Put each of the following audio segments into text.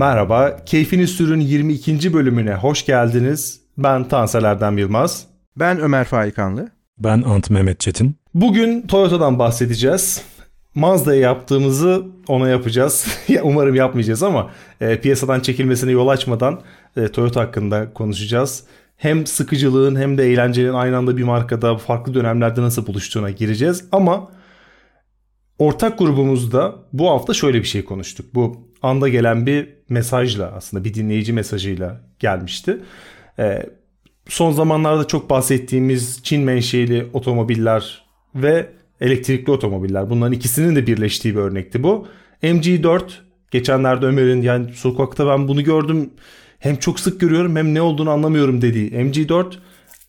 Merhaba, Keyfiniz Sürün 22. bölümüne hoş geldiniz. Ben Tansel Erdem Yılmaz. Ben Ömer Faikanlı. Ben Ant Mehmet Çetin. Bugün Toyota'dan bahsedeceğiz. Mazda'ya yaptığımızı ona yapacağız. Umarım yapmayacağız ama e, piyasadan çekilmesine yol açmadan e, Toyota hakkında konuşacağız. Hem sıkıcılığın hem de eğlencenin aynı anda bir markada farklı dönemlerde nasıl buluştuğuna gireceğiz. Ama ortak grubumuzda bu hafta şöyle bir şey konuştuk. Bu anda gelen bir mesajla aslında bir dinleyici mesajıyla gelmişti. E, son zamanlarda çok bahsettiğimiz Çin menşeli otomobiller ve elektrikli otomobiller bunların ikisinin de birleştiği bir örnekti bu. MG4 geçenlerde Ömer'in yani sokakta ben bunu gördüm hem çok sık görüyorum hem ne olduğunu anlamıyorum dediği MG4 e,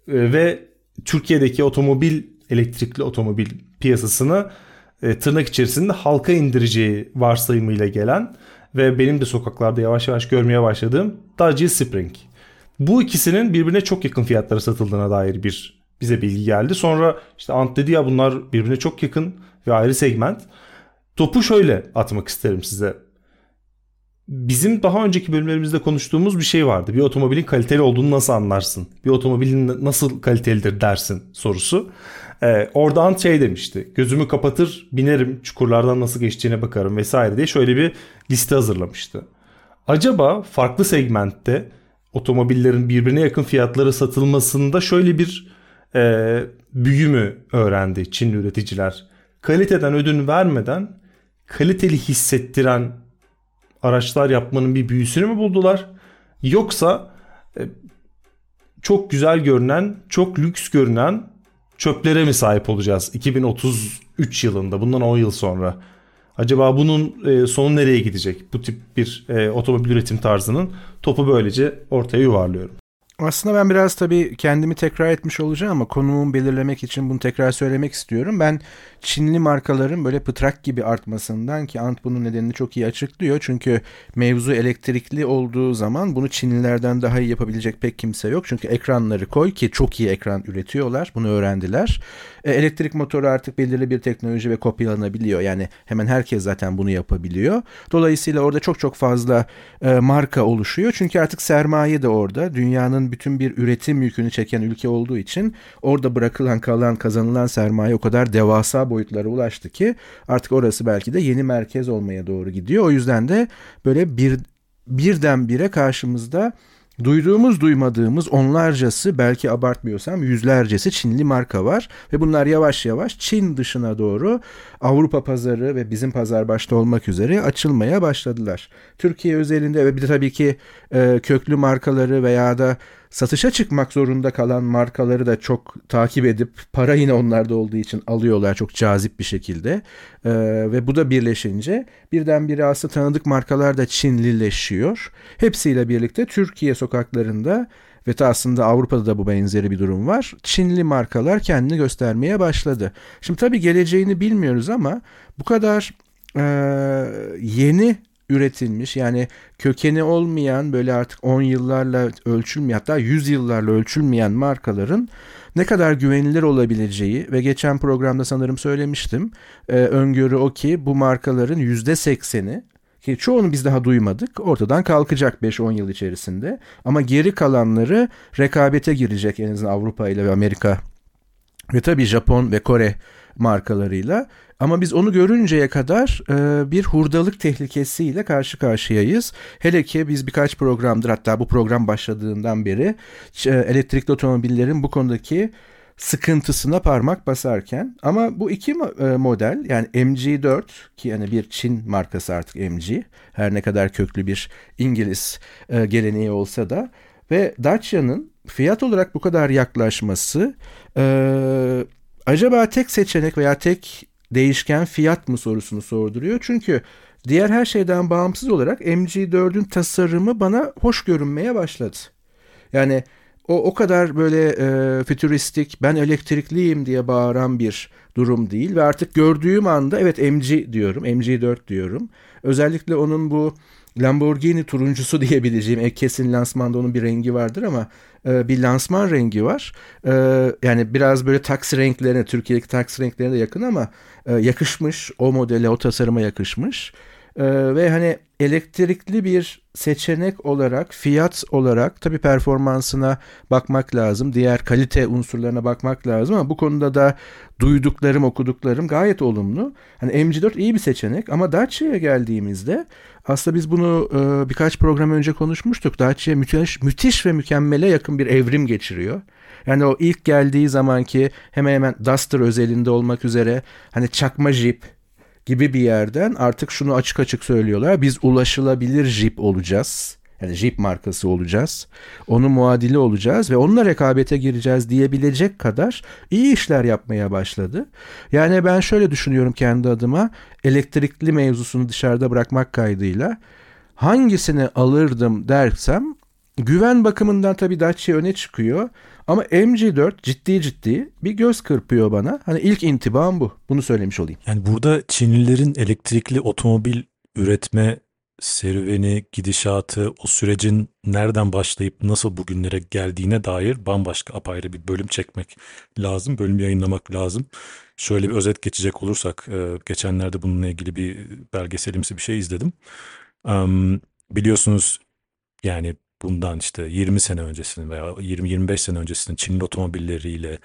ve Türkiye'deki otomobil elektrikli otomobil piyasasını e, tırnak içerisinde halka indireceği varsayımıyla gelen ve benim de sokaklarda yavaş yavaş görmeye başladığım Dacia Spring. Bu ikisinin birbirine çok yakın fiyatlara satıldığına dair bir bize bilgi geldi. Sonra işte Ant dedi ya bunlar birbirine çok yakın ve ayrı segment. Topu şöyle atmak isterim size. Bizim daha önceki bölümlerimizde konuştuğumuz bir şey vardı. Bir otomobilin kaliteli olduğunu nasıl anlarsın? Bir otomobilin nasıl kalitelidir dersin sorusu. Ee, orada Ant şey demişti. Gözümü kapatır binerim çukurlardan nasıl geçtiğine bakarım vesaire diye şöyle bir liste hazırlamıştı. Acaba farklı segmentte otomobillerin birbirine yakın fiyatları satılmasında şöyle bir e, büyü öğrendi Çinli üreticiler? Kaliteden ödün vermeden kaliteli hissettiren araçlar yapmanın bir büyüsünü mü buldular? Yoksa e, çok güzel görünen, çok lüks görünen çöplere mi sahip olacağız 2033 yılında bundan 10 yıl sonra? Acaba bunun e, sonu nereye gidecek? Bu tip bir e, otomobil üretim tarzının topu böylece ortaya yuvarlıyorum. Aslında ben biraz tabii kendimi tekrar etmiş olacağım ama konumu belirlemek için bunu tekrar söylemek istiyorum. Ben Çinli markaların böyle pıtrak gibi artmasından ki Ant bunun nedenini çok iyi açıklıyor. Çünkü mevzu elektrikli olduğu zaman bunu Çinlilerden daha iyi yapabilecek pek kimse yok. Çünkü ekranları koy ki çok iyi ekran üretiyorlar. Bunu öğrendiler. E, elektrik motoru artık belirli bir teknoloji ve kopyalanabiliyor. Yani hemen herkes zaten bunu yapabiliyor. Dolayısıyla orada çok çok fazla e, marka oluşuyor. Çünkü artık sermaye de orada. Dünyanın bütün bir üretim yükünü çeken ülke olduğu için orada bırakılan kalan kazanılan sermaye o kadar devasa boyutlara ulaştı ki artık orası belki de yeni merkez olmaya doğru gidiyor. O yüzden de böyle bir birdenbire karşımızda Duyduğumuz duymadığımız onlarcası belki abartmıyorsam yüzlercesi Çinli marka var ve bunlar yavaş yavaş Çin dışına doğru Avrupa pazarı ve bizim pazar başta olmak üzere açılmaya başladılar. Türkiye özelinde ve bir de tabii ki e, köklü markaları veya da satışa çıkmak zorunda kalan markaları da çok takip edip para yine onlarda olduğu için alıyorlar çok cazip bir şekilde. Ee, ve bu da birleşince birdenbire aslında tanıdık markalar da Çinlileşiyor. Hepsiyle birlikte Türkiye sokaklarında ve de aslında Avrupa'da da bu benzeri bir durum var. Çinli markalar kendini göstermeye başladı. Şimdi tabii geleceğini bilmiyoruz ama bu kadar e, yeni üretilmiş. Yani kökeni olmayan böyle artık 10 yıllarla ölçülmeyen hatta 100 yıllarla ölçülmeyen markaların ne kadar güvenilir olabileceği ve geçen programda sanırım söylemiştim. E, öngörü o ki bu markaların %80'i ki çoğunu biz daha duymadık ortadan kalkacak 5-10 yıl içerisinde. Ama geri kalanları rekabete girecek en azından Avrupa ile ve Amerika. Ve tabii Japon ve Kore markalarıyla ama biz onu görünceye kadar e, bir hurdalık tehlikesiyle karşı karşıyayız. Hele ki biz birkaç programdır hatta bu program başladığından beri e, elektrikli otomobillerin bu konudaki sıkıntısına parmak basarken ama bu iki e, model yani MG4 ki yani bir Çin markası artık MG her ne kadar köklü bir İngiliz e, geleneği olsa da ve Dacia'nın fiyat olarak bu kadar yaklaşması e, acaba tek seçenek veya tek değişken fiyat mı sorusunu sorduruyor. Çünkü diğer her şeyden bağımsız olarak MG4'ün tasarımı bana hoş görünmeye başladı. Yani o o kadar böyle e, fütüristik ben elektrikliyim diye bağıran bir durum değil ve artık gördüğüm anda evet MG diyorum MG4 diyorum. Özellikle onun bu Lamborghini turuncusu diyebileceğim e, kesin lansmanda onun bir rengi vardır ama e, bir lansman rengi var. E, yani biraz böyle taksi renklerine Türkiye'deki taksi renklerine de yakın ama e, yakışmış o modele o tasarıma yakışmış. Ee, ve hani elektrikli bir seçenek olarak, fiyat olarak tabii performansına bakmak lazım. Diğer kalite unsurlarına bakmak lazım ama bu konuda da duyduklarım, okuduklarım gayet olumlu. Hani MG4 iyi bir seçenek ama Dacia'ya geldiğimizde aslında biz bunu e, birkaç program önce konuşmuştuk. Dacia müthiş, müthiş ve mükemmele yakın bir evrim geçiriyor. Yani o ilk geldiği zamanki hemen hemen Duster özelinde olmak üzere hani çakma Jeep gibi bir yerden artık şunu açık açık söylüyorlar. Biz ulaşılabilir Jeep olacağız. Yani Jeep markası olacağız. Onun muadili olacağız ve onunla rekabete gireceğiz diyebilecek kadar iyi işler yapmaya başladı. Yani ben şöyle düşünüyorum kendi adıma elektrikli mevzusunu dışarıda bırakmak kaydıyla hangisini alırdım dersem güven bakımından tabii Dacia öne çıkıyor. Ama MG4 ciddi ciddi bir göz kırpıyor bana. Hani ilk intibam bu. Bunu söylemiş olayım. Yani burada Çinlilerin elektrikli otomobil üretme serüveni, gidişatı, o sürecin nereden başlayıp nasıl bugünlere geldiğine dair bambaşka apayrı bir bölüm çekmek lazım. Bölüm yayınlamak lazım. Şöyle bir özet geçecek olursak, e, geçenlerde bununla ilgili bir belgeselimsi bir şey izledim. Biliyorsunuz yani bundan işte 20 sene öncesinin veya 20-25 sene öncesinin Çinli otomobilleriyle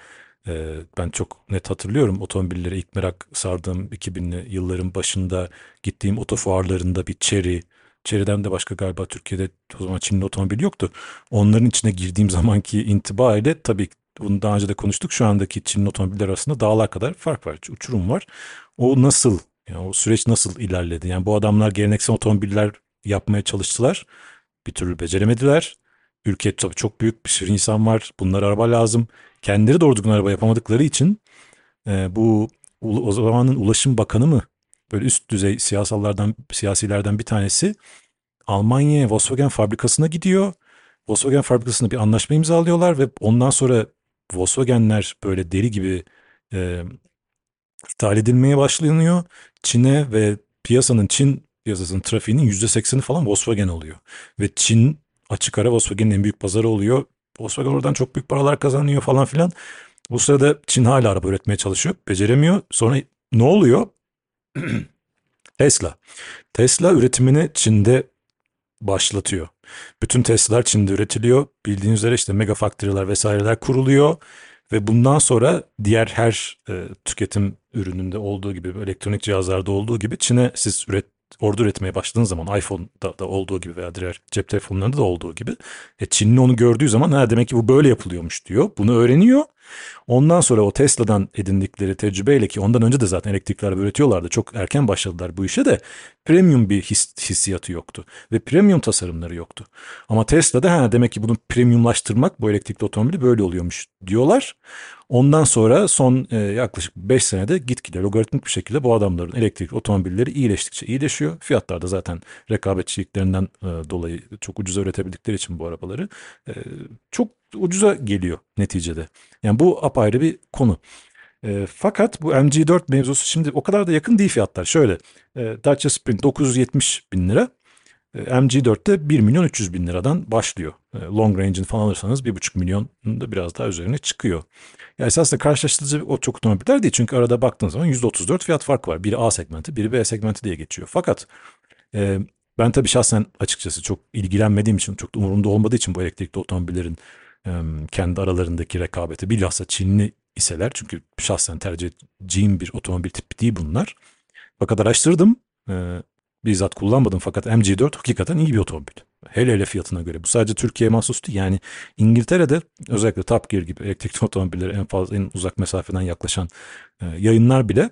e, ben çok net hatırlıyorum otomobillere ilk merak sardığım 2000'li yılların başında gittiğim otofuarlarında bir Chery, Chery'den de başka galiba Türkiye'de o zaman Çinli otomobil yoktu. Onların içine girdiğim zamanki intiba ile tabii bunu daha önce de konuştuk. Şu andaki Çinli otomobiller arasında dağlar kadar fark var, uçurum var. O nasıl, yani o süreç nasıl ilerledi? Yani bu adamlar geleneksel otomobiller yapmaya çalıştılar bir türlü beceremediler. Ülke tabii çok büyük bir sürü insan var. Bunlar araba lazım. Kendileri doğru düzgün araba yapamadıkları için e, bu o zamanın Ulaşım Bakanı mı böyle üst düzey siyasallardan siyasilerden bir tanesi Almanya'ya Volkswagen fabrikasına gidiyor. Volkswagen fabrikasında bir anlaşma imzalıyorlar ve ondan sonra Volkswagen'ler böyle deli gibi e, ithal edilmeye başlanıyor. Çin'e ve piyasanın Çin piyasasının trafiğinin %80'i falan Volkswagen oluyor. Ve Çin açık ara Volkswagen'in en büyük pazarı oluyor. Volkswagen oradan çok büyük paralar kazanıyor falan filan. Bu sırada Çin hala araba üretmeye çalışıyor. Beceremiyor. Sonra ne oluyor? Tesla. Tesla üretimini Çin'de başlatıyor. Bütün Tesla'lar Çin'de üretiliyor. Bildiğiniz üzere işte mega factory'ler vesaireler kuruluyor. Ve bundan sonra diğer her e, tüketim ürününde olduğu gibi, elektronik cihazlarda olduğu gibi Çin'e siz üret, orada üretmeye başladığınız zaman iPhone'da da olduğu gibi veya diğer cep telefonlarında da olduğu gibi e, Çinli onu gördüğü zaman ha demek ki bu böyle yapılıyormuş diyor. Bunu öğreniyor Ondan sonra o Tesla'dan edindikleri tecrübeyle ki ondan önce de zaten elektrikli araba üretiyorlardı. Çok erken başladılar bu işe de premium bir his, hissiyatı yoktu. Ve premium tasarımları yoktu. Ama Tesla'da ha demek ki bunu premiumlaştırmak bu elektrikli otomobili böyle oluyormuş diyorlar. Ondan sonra son e, yaklaşık 5 senede gitgide logaritmik bir şekilde bu adamların elektrikli otomobilleri iyileştikçe iyileşiyor. Fiyatlar da zaten rekabetçiliklerinden e, dolayı çok ucuza üretebildikleri için bu arabaları e, çok ucuza geliyor neticede. Yani bu apayrı bir konu. E, fakat bu MG4 mevzusu şimdi o kadar da yakın değil fiyatlar. Şöyle e, Dacia Sprint 970 bin lira. E, MG4'te 1 milyon 300 bin liradan başlıyor. E, long range'ini falan alırsanız 1,5 milyon da biraz daha üzerine çıkıyor. Yani esasında karşılaştırıcı o çok otomobiller değil. Çünkü arada baktığınız zaman %34 fiyat farkı var. Biri A segmenti, biri B segmenti diye geçiyor. Fakat e, ben tabii şahsen açıkçası çok ilgilenmediğim için, çok da umurumda olmadığı için bu elektrikli otomobillerin kendi aralarındaki rekabeti bilhassa Çinli iseler çünkü şahsen tercih edeceğim bir otomobil tipi değil bunlar. Fakat araştırdım. E, bizzat kullanmadım fakat MG4 hakikaten iyi bir otomobil. Hele hele fiyatına göre. Bu sadece Türkiye'ye mahsus değil. Yani İngiltere'de özellikle Top Gear gibi elektrikli otomobillere en fazla en uzak mesafeden yaklaşan e, yayınlar bile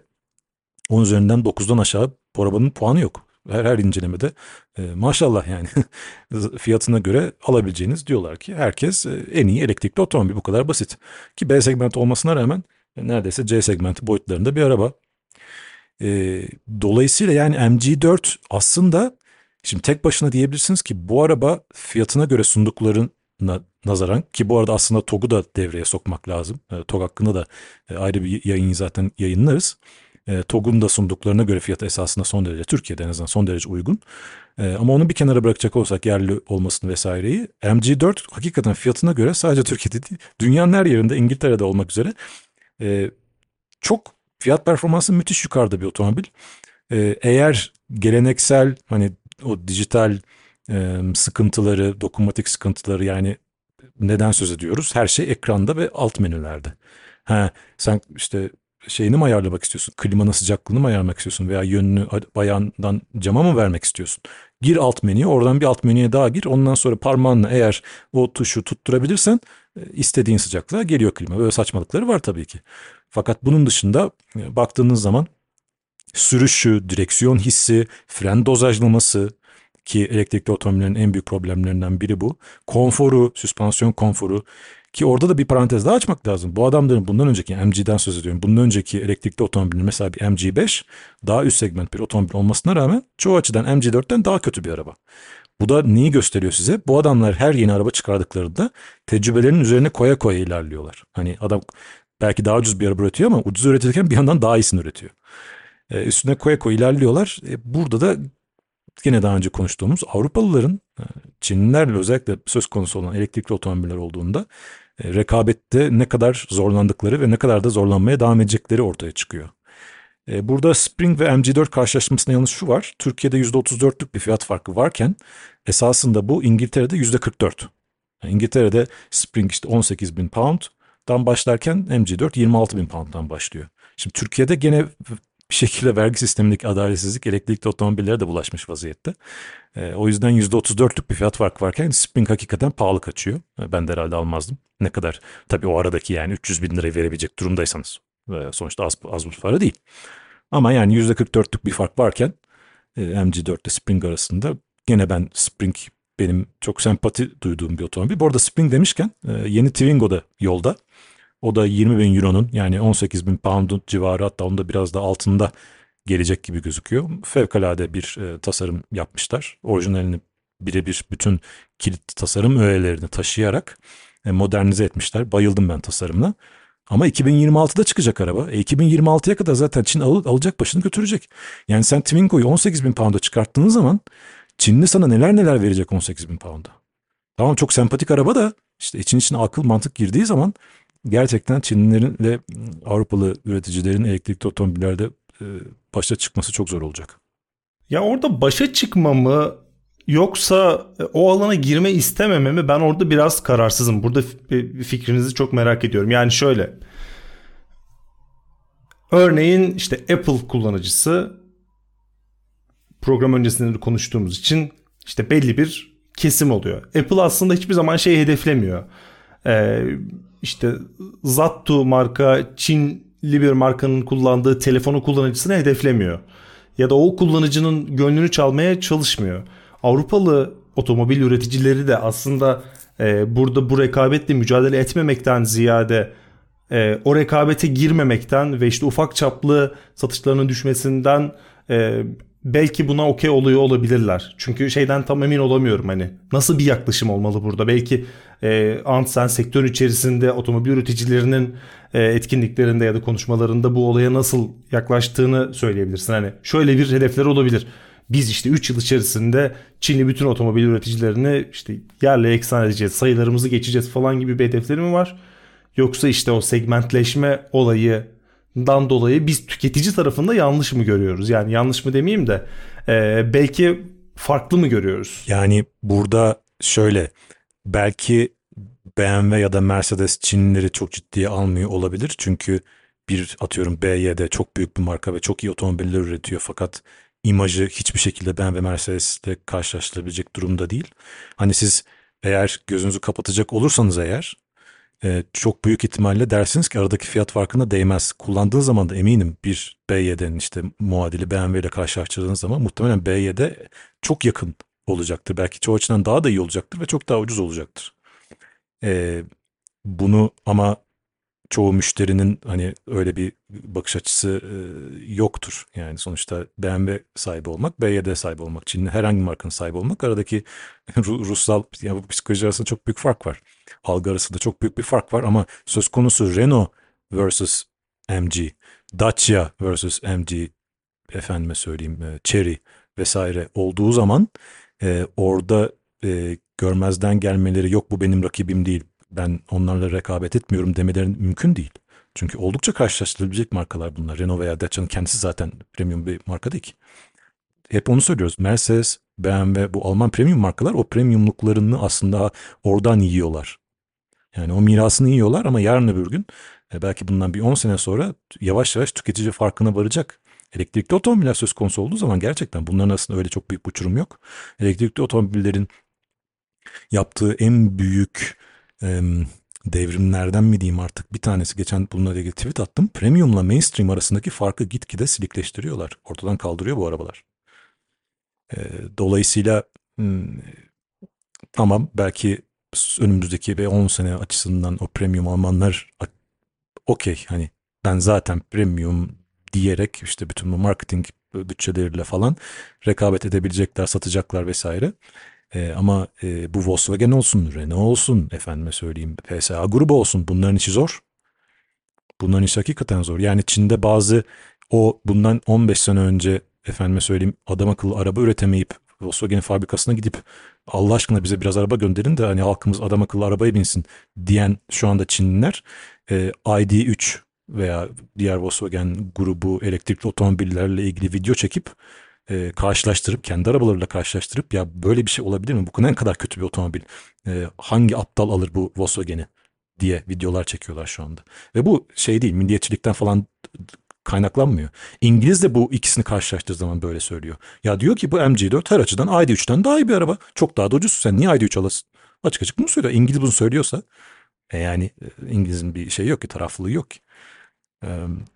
10 üzerinden 9'dan aşağı bu arabanın puanı yok her her incelemede e, maşallah yani fiyatına göre alabileceğiniz diyorlar ki herkes e, en iyi elektrikli otomobil bu kadar basit. Ki B segment olmasına rağmen e, neredeyse C segmenti boyutlarında bir araba. E, dolayısıyla yani MG4 aslında şimdi tek başına diyebilirsiniz ki bu araba fiyatına göre sunduklarına nazaran ki bu arada aslında TOG'u da devreye sokmak lazım. E, TOG hakkında da e, ayrı bir yayın zaten yayınlarız. E, TOG'un da sunduklarına göre fiyatı esasında son derece Türkiye'de en azından son derece uygun. E, ama onu bir kenara bırakacak olsak yerli olmasını vesaireyi MG4 hakikaten fiyatına göre sadece Türkiye'de değil dünyanın her yerinde İngiltere'de olmak üzere e, çok fiyat performansı müthiş yukarıda bir otomobil. E, eğer geleneksel hani o dijital e, sıkıntıları, dokunmatik sıkıntıları yani neden söz ediyoruz? Her şey ekranda ve alt menülerde. Ha, sen işte şeyini mi ayarlamak istiyorsun? Klimanın sıcaklığını mı ayarlamak istiyorsun? Veya yönünü ayağından cama mı vermek istiyorsun? Gir alt menüye oradan bir alt menüye daha gir. Ondan sonra parmağınla eğer o tuşu tutturabilirsen istediğin sıcaklığa geliyor klima. Böyle saçmalıkları var tabii ki. Fakat bunun dışında e, baktığınız zaman sürüşü, direksiyon hissi, fren dozajlaması ki elektrikli otomobillerin en büyük problemlerinden biri bu. Konforu, süspansiyon konforu ki orada da bir parantez daha açmak lazım. Bu adamların bundan önceki MG'den söz ediyorum. Bundan önceki elektrikli otomobilin mesela bir MG5 daha üst segment bir otomobil olmasına rağmen çoğu açıdan MG4'ten daha kötü bir araba. Bu da neyi gösteriyor size? Bu adamlar her yeni araba çıkardıklarında tecrübelerinin üzerine koya koya ilerliyorlar. Hani adam belki daha ucuz bir araba üretiyor ama ucuz üretirken bir yandan daha iyisini üretiyor. Ee, üstüne koya koya ilerliyorlar. Ee, burada da yine daha önce konuştuğumuz Avrupalıların e, Çinlilerle özellikle söz konusu olan elektrikli otomobiller olduğunda e, rekabette ne kadar zorlandıkları ve ne kadar da zorlanmaya devam edecekleri ortaya çıkıyor. E, burada Spring ve MG4 karşılaştırmasında yalnız şu var. Türkiye'de %34'lük bir fiyat farkı varken esasında bu İngiltere'de %44. Yani İngiltere'de Spring işte 18 bin pound'dan başlarken MG4 26 bin pound'dan başlıyor. Şimdi Türkiye'de gene bir şekilde vergi sistemindeki adaletsizlik elektrikli otomobillere de bulaşmış vaziyette. E, o yüzden %34'lük bir fiyat farkı varken Spring hakikaten pahalı kaçıyor. E, ben de herhalde almazdım. Ne kadar tabii o aradaki yani 300 bin lirayı verebilecek durumdaysanız. E, sonuçta az, az bir para değil. Ama yani %44'lük bir fark varken e, MG4 ile Spring arasında gene ben Spring benim çok sempati duyduğum bir otomobil. Bu arada Spring demişken e, yeni Twingo da yolda. O da 20 bin euronun yani 18 bin pound'un civarı hatta onda biraz da altında gelecek gibi gözüküyor. Fevkalade bir e, tasarım yapmışlar. Orijinalini birebir bütün kilit tasarım öğelerini taşıyarak e, modernize etmişler. Bayıldım ben tasarımına. Ama 2026'da çıkacak araba. E, 2026'ya kadar zaten Çin al, alacak başını götürecek. Yani sen Twingo'yu 18 bin pound'a çıkarttığın zaman Çinli sana neler neler verecek 18 bin pound'a. Tamam çok sempatik araba da işte için içine akıl mantık girdiği zaman gerçekten Çinlilerin ve Avrupalı üreticilerin elektrikli otomobillerde e, başa çıkması çok zor olacak. Ya orada başa çıkma mı yoksa e, o alana girme istememe mi ben orada biraz kararsızım. Burada fikrinizi çok merak ediyorum. Yani şöyle örneğin işte Apple kullanıcısı program öncesinde de konuştuğumuz için işte belli bir kesim oluyor. Apple aslında hiçbir zaman şey hedeflemiyor. Ee, işte Zattu marka Çinli bir markanın kullandığı telefonu kullanıcısını hedeflemiyor. Ya da o kullanıcının gönlünü çalmaya çalışmıyor. Avrupalı otomobil üreticileri de aslında e, burada bu rekabetle mücadele etmemekten ziyade e, o rekabete girmemekten ve işte ufak çaplı satışlarının düşmesinden e, belki buna okey oluyor olabilirler. Çünkü şeyden tam emin olamıyorum hani nasıl bir yaklaşım olmalı burada. Belki e, Ant sen sektör içerisinde otomobil üreticilerinin e, etkinliklerinde ya da konuşmalarında bu olaya nasıl yaklaştığını söyleyebilirsin. Hani şöyle bir hedefler olabilir. Biz işte 3 yıl içerisinde Çinli bütün otomobil üreticilerini işte yerle eksan edeceğiz, sayılarımızı geçeceğiz falan gibi bir hedefleri mi var? Yoksa işte o segmentleşme olayı dan dolayı biz tüketici tarafında yanlış mı görüyoruz? Yani yanlış mı demeyeyim de e, belki farklı mı görüyoruz? Yani burada şöyle belki BMW ya da Mercedes Çinlileri çok ciddiye almıyor olabilir. Çünkü bir atıyorum BYD çok büyük bir marka ve çok iyi otomobiller üretiyor fakat imajı hiçbir şekilde BMW Mercedes ile karşılaştırılabilecek durumda değil. Hani siz eğer gözünüzü kapatacak olursanız eğer e, çok büyük ihtimalle dersiniz ki aradaki fiyat farkına değmez. Kullandığın zaman da eminim bir BYD'nin işte muadili BMW ile karşılaştırdığınız zaman muhtemelen BYD çok yakın olacaktır. Belki çoğu açıdan daha da iyi olacaktır ve çok daha ucuz olacaktır. E, bunu ama çoğu müşterinin hani öyle bir bakış açısı e, yoktur. Yani sonuçta BMW sahibi olmak, BYD sahibi olmak, Çin'in herhangi bir markanın sahibi olmak aradaki ruhsal yani bu psikoloji arasında çok büyük fark var. Algı arasında çok büyük bir fark var ama söz konusu Renault versus MG, Dacia versus MG, efendime söyleyeyim e, Chery vesaire olduğu zaman e, orada görmezden gelmeleri yok bu benim rakibim değil ben onlarla rekabet etmiyorum demelerin mümkün değil. Çünkü oldukça karşılaştırılabilecek markalar bunlar. Renault veya Dacia'nın kendisi zaten premium bir marka değil ki. hep onu söylüyoruz. Mercedes, BMW bu Alman premium markalar o premiumluklarını aslında oradan yiyorlar. Yani o mirasını yiyorlar ama yarın öbür gün e, belki bundan bir 10 sene sonra yavaş yavaş tüketici farkına varacak. Elektrikli otomobiller söz konusu olduğu zaman gerçekten bunların arasında öyle çok büyük uçurum yok. Elektrikli otomobillerin yaptığı en büyük e, devrimlerden mi diyeyim artık bir tanesi geçen bununla ilgili tweet attım. Premiumla mainstream arasındaki farkı gitgide silikleştiriyorlar. Ortadan kaldırıyor bu arabalar. E, dolayısıyla hmm, tamam belki önümüzdeki ve 10 sene açısından o premium Almanlar okey hani ben zaten premium diyerek işte bütün bu marketing bütçeleriyle falan rekabet edebilecekler, satacaklar vesaire. E, ama e, bu Volkswagen olsun, Renault olsun, efendime söyleyeyim PSA grubu olsun bunların işi zor. Bunların işi hakikaten zor. Yani Çin'de bazı o bundan 15 sene önce efendime söyleyeyim adam akıllı araba üretemeyip Volkswagen fabrikasına gidip Allah aşkına bize biraz araba gönderin de hani halkımız adam akıllı arabaya binsin diyen şu anda Çinliler e, ID3 veya diğer Volkswagen grubu elektrikli otomobillerle ilgili video çekip e, karşılaştırıp kendi arabalarıyla karşılaştırıp ya böyle bir şey olabilir mi? Bu ne kadar kötü bir otomobil. E, hangi aptal alır bu Volkswagen'i diye videolar çekiyorlar şu anda. Ve bu şey değil milliyetçilikten falan kaynaklanmıyor. İngiliz de bu ikisini karşılaştığı zaman böyle söylüyor. Ya diyor ki bu MG4 her açıdan ID3'ten daha iyi bir araba. Çok daha da ucuz. Sen niye ID3 alasın? Açık açık bunu söylüyor. İngiliz bunu söylüyorsa e yani e, İngiliz'in bir şey yok ki taraflılığı yok ki.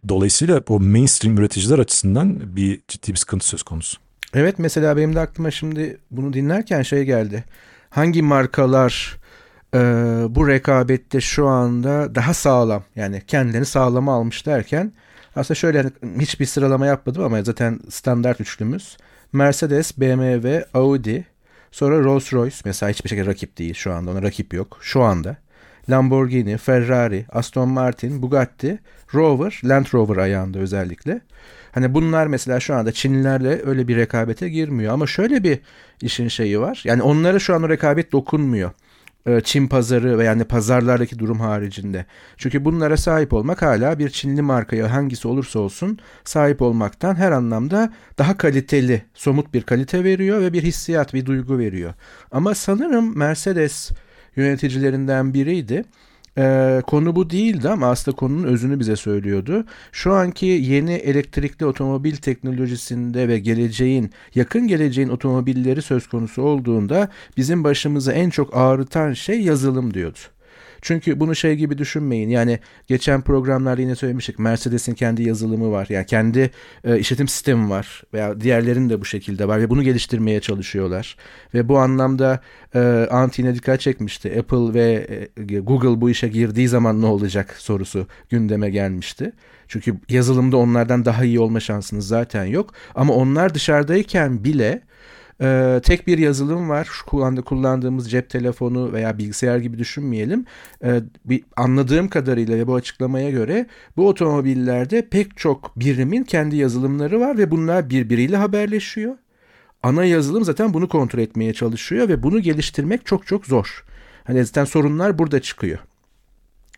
Dolayısıyla o mainstream üreticiler açısından bir ciddi bir sıkıntı söz konusu. Evet mesela benim de aklıma şimdi bunu dinlerken şey geldi. Hangi markalar e, bu rekabette şu anda daha sağlam yani kendilerini sağlama almış derken aslında şöyle hiçbir sıralama yapmadım ama zaten standart üçlümüz. Mercedes, BMW, Audi, sonra Rolls-Royce mesela hiçbir şekilde rakip değil şu anda ona rakip yok şu anda. Lamborghini, Ferrari, Aston Martin, Bugatti, Rover, Land Rover ayağında özellikle. Hani bunlar mesela şu anda Çinlilerle öyle bir rekabete girmiyor ama şöyle bir işin şeyi var. Yani onlara şu an o rekabet dokunmuyor. E, Çin pazarı ve yani pazarlardaki durum haricinde. Çünkü bunlara sahip olmak hala bir Çinli markaya hangisi olursa olsun sahip olmaktan her anlamda daha kaliteli, somut bir kalite veriyor ve bir hissiyat, bir duygu veriyor. Ama sanırım Mercedes yöneticilerinden biriydi. Ee, konu bu değildi ama aslında konunun özünü bize söylüyordu. Şu anki yeni elektrikli otomobil teknolojisinde ve geleceğin, yakın geleceğin otomobilleri söz konusu olduğunda bizim başımıza en çok ağrıtan şey yazılım diyordu. Çünkü bunu şey gibi düşünmeyin. Yani geçen programlarda yine söylemiştik. Mercedes'in kendi yazılımı var. Yani kendi e, işletim sistemi var. Veya diğerlerinin de bu şekilde var. Ve bunu geliştirmeye çalışıyorlar. Ve bu anlamda e, Ant dikkat çekmişti. Apple ve e, Google bu işe girdiği zaman ne olacak sorusu gündeme gelmişti. Çünkü yazılımda onlardan daha iyi olma şansınız zaten yok. Ama onlar dışarıdayken bile ee, tek bir yazılım var. Şu kullandı, kullandığımız cep telefonu veya bilgisayar gibi düşünmeyelim. Ee, bir anladığım kadarıyla ve bu açıklamaya göre bu otomobillerde pek çok birimin kendi yazılımları var ve bunlar birbiriyle haberleşiyor. Ana yazılım zaten bunu kontrol etmeye çalışıyor ve bunu geliştirmek çok çok zor. Hani zaten sorunlar burada çıkıyor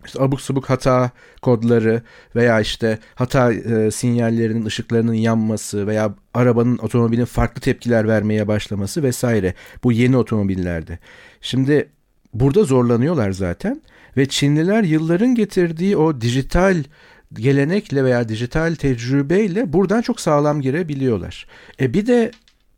işte abuk subuk hata kodları veya işte hata e, sinyallerinin ışıklarının yanması veya arabanın otomobilin farklı tepkiler vermeye başlaması vesaire bu yeni otomobillerde. Şimdi burada zorlanıyorlar zaten ve Çinliler yılların getirdiği o dijital gelenekle veya dijital tecrübeyle buradan çok sağlam girebiliyorlar. E bir de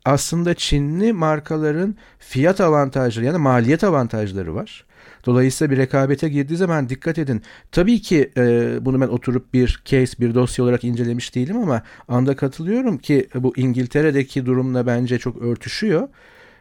aslında Çinli markaların fiyat avantajları yani maliyet avantajları var. Dolayısıyla bir rekabete girdiği zaman dikkat edin. Tabii ki e, bunu ben oturup bir case, bir dosya olarak incelemiş değilim ama anda katılıyorum ki bu İngiltere'deki durumla bence çok örtüşüyor.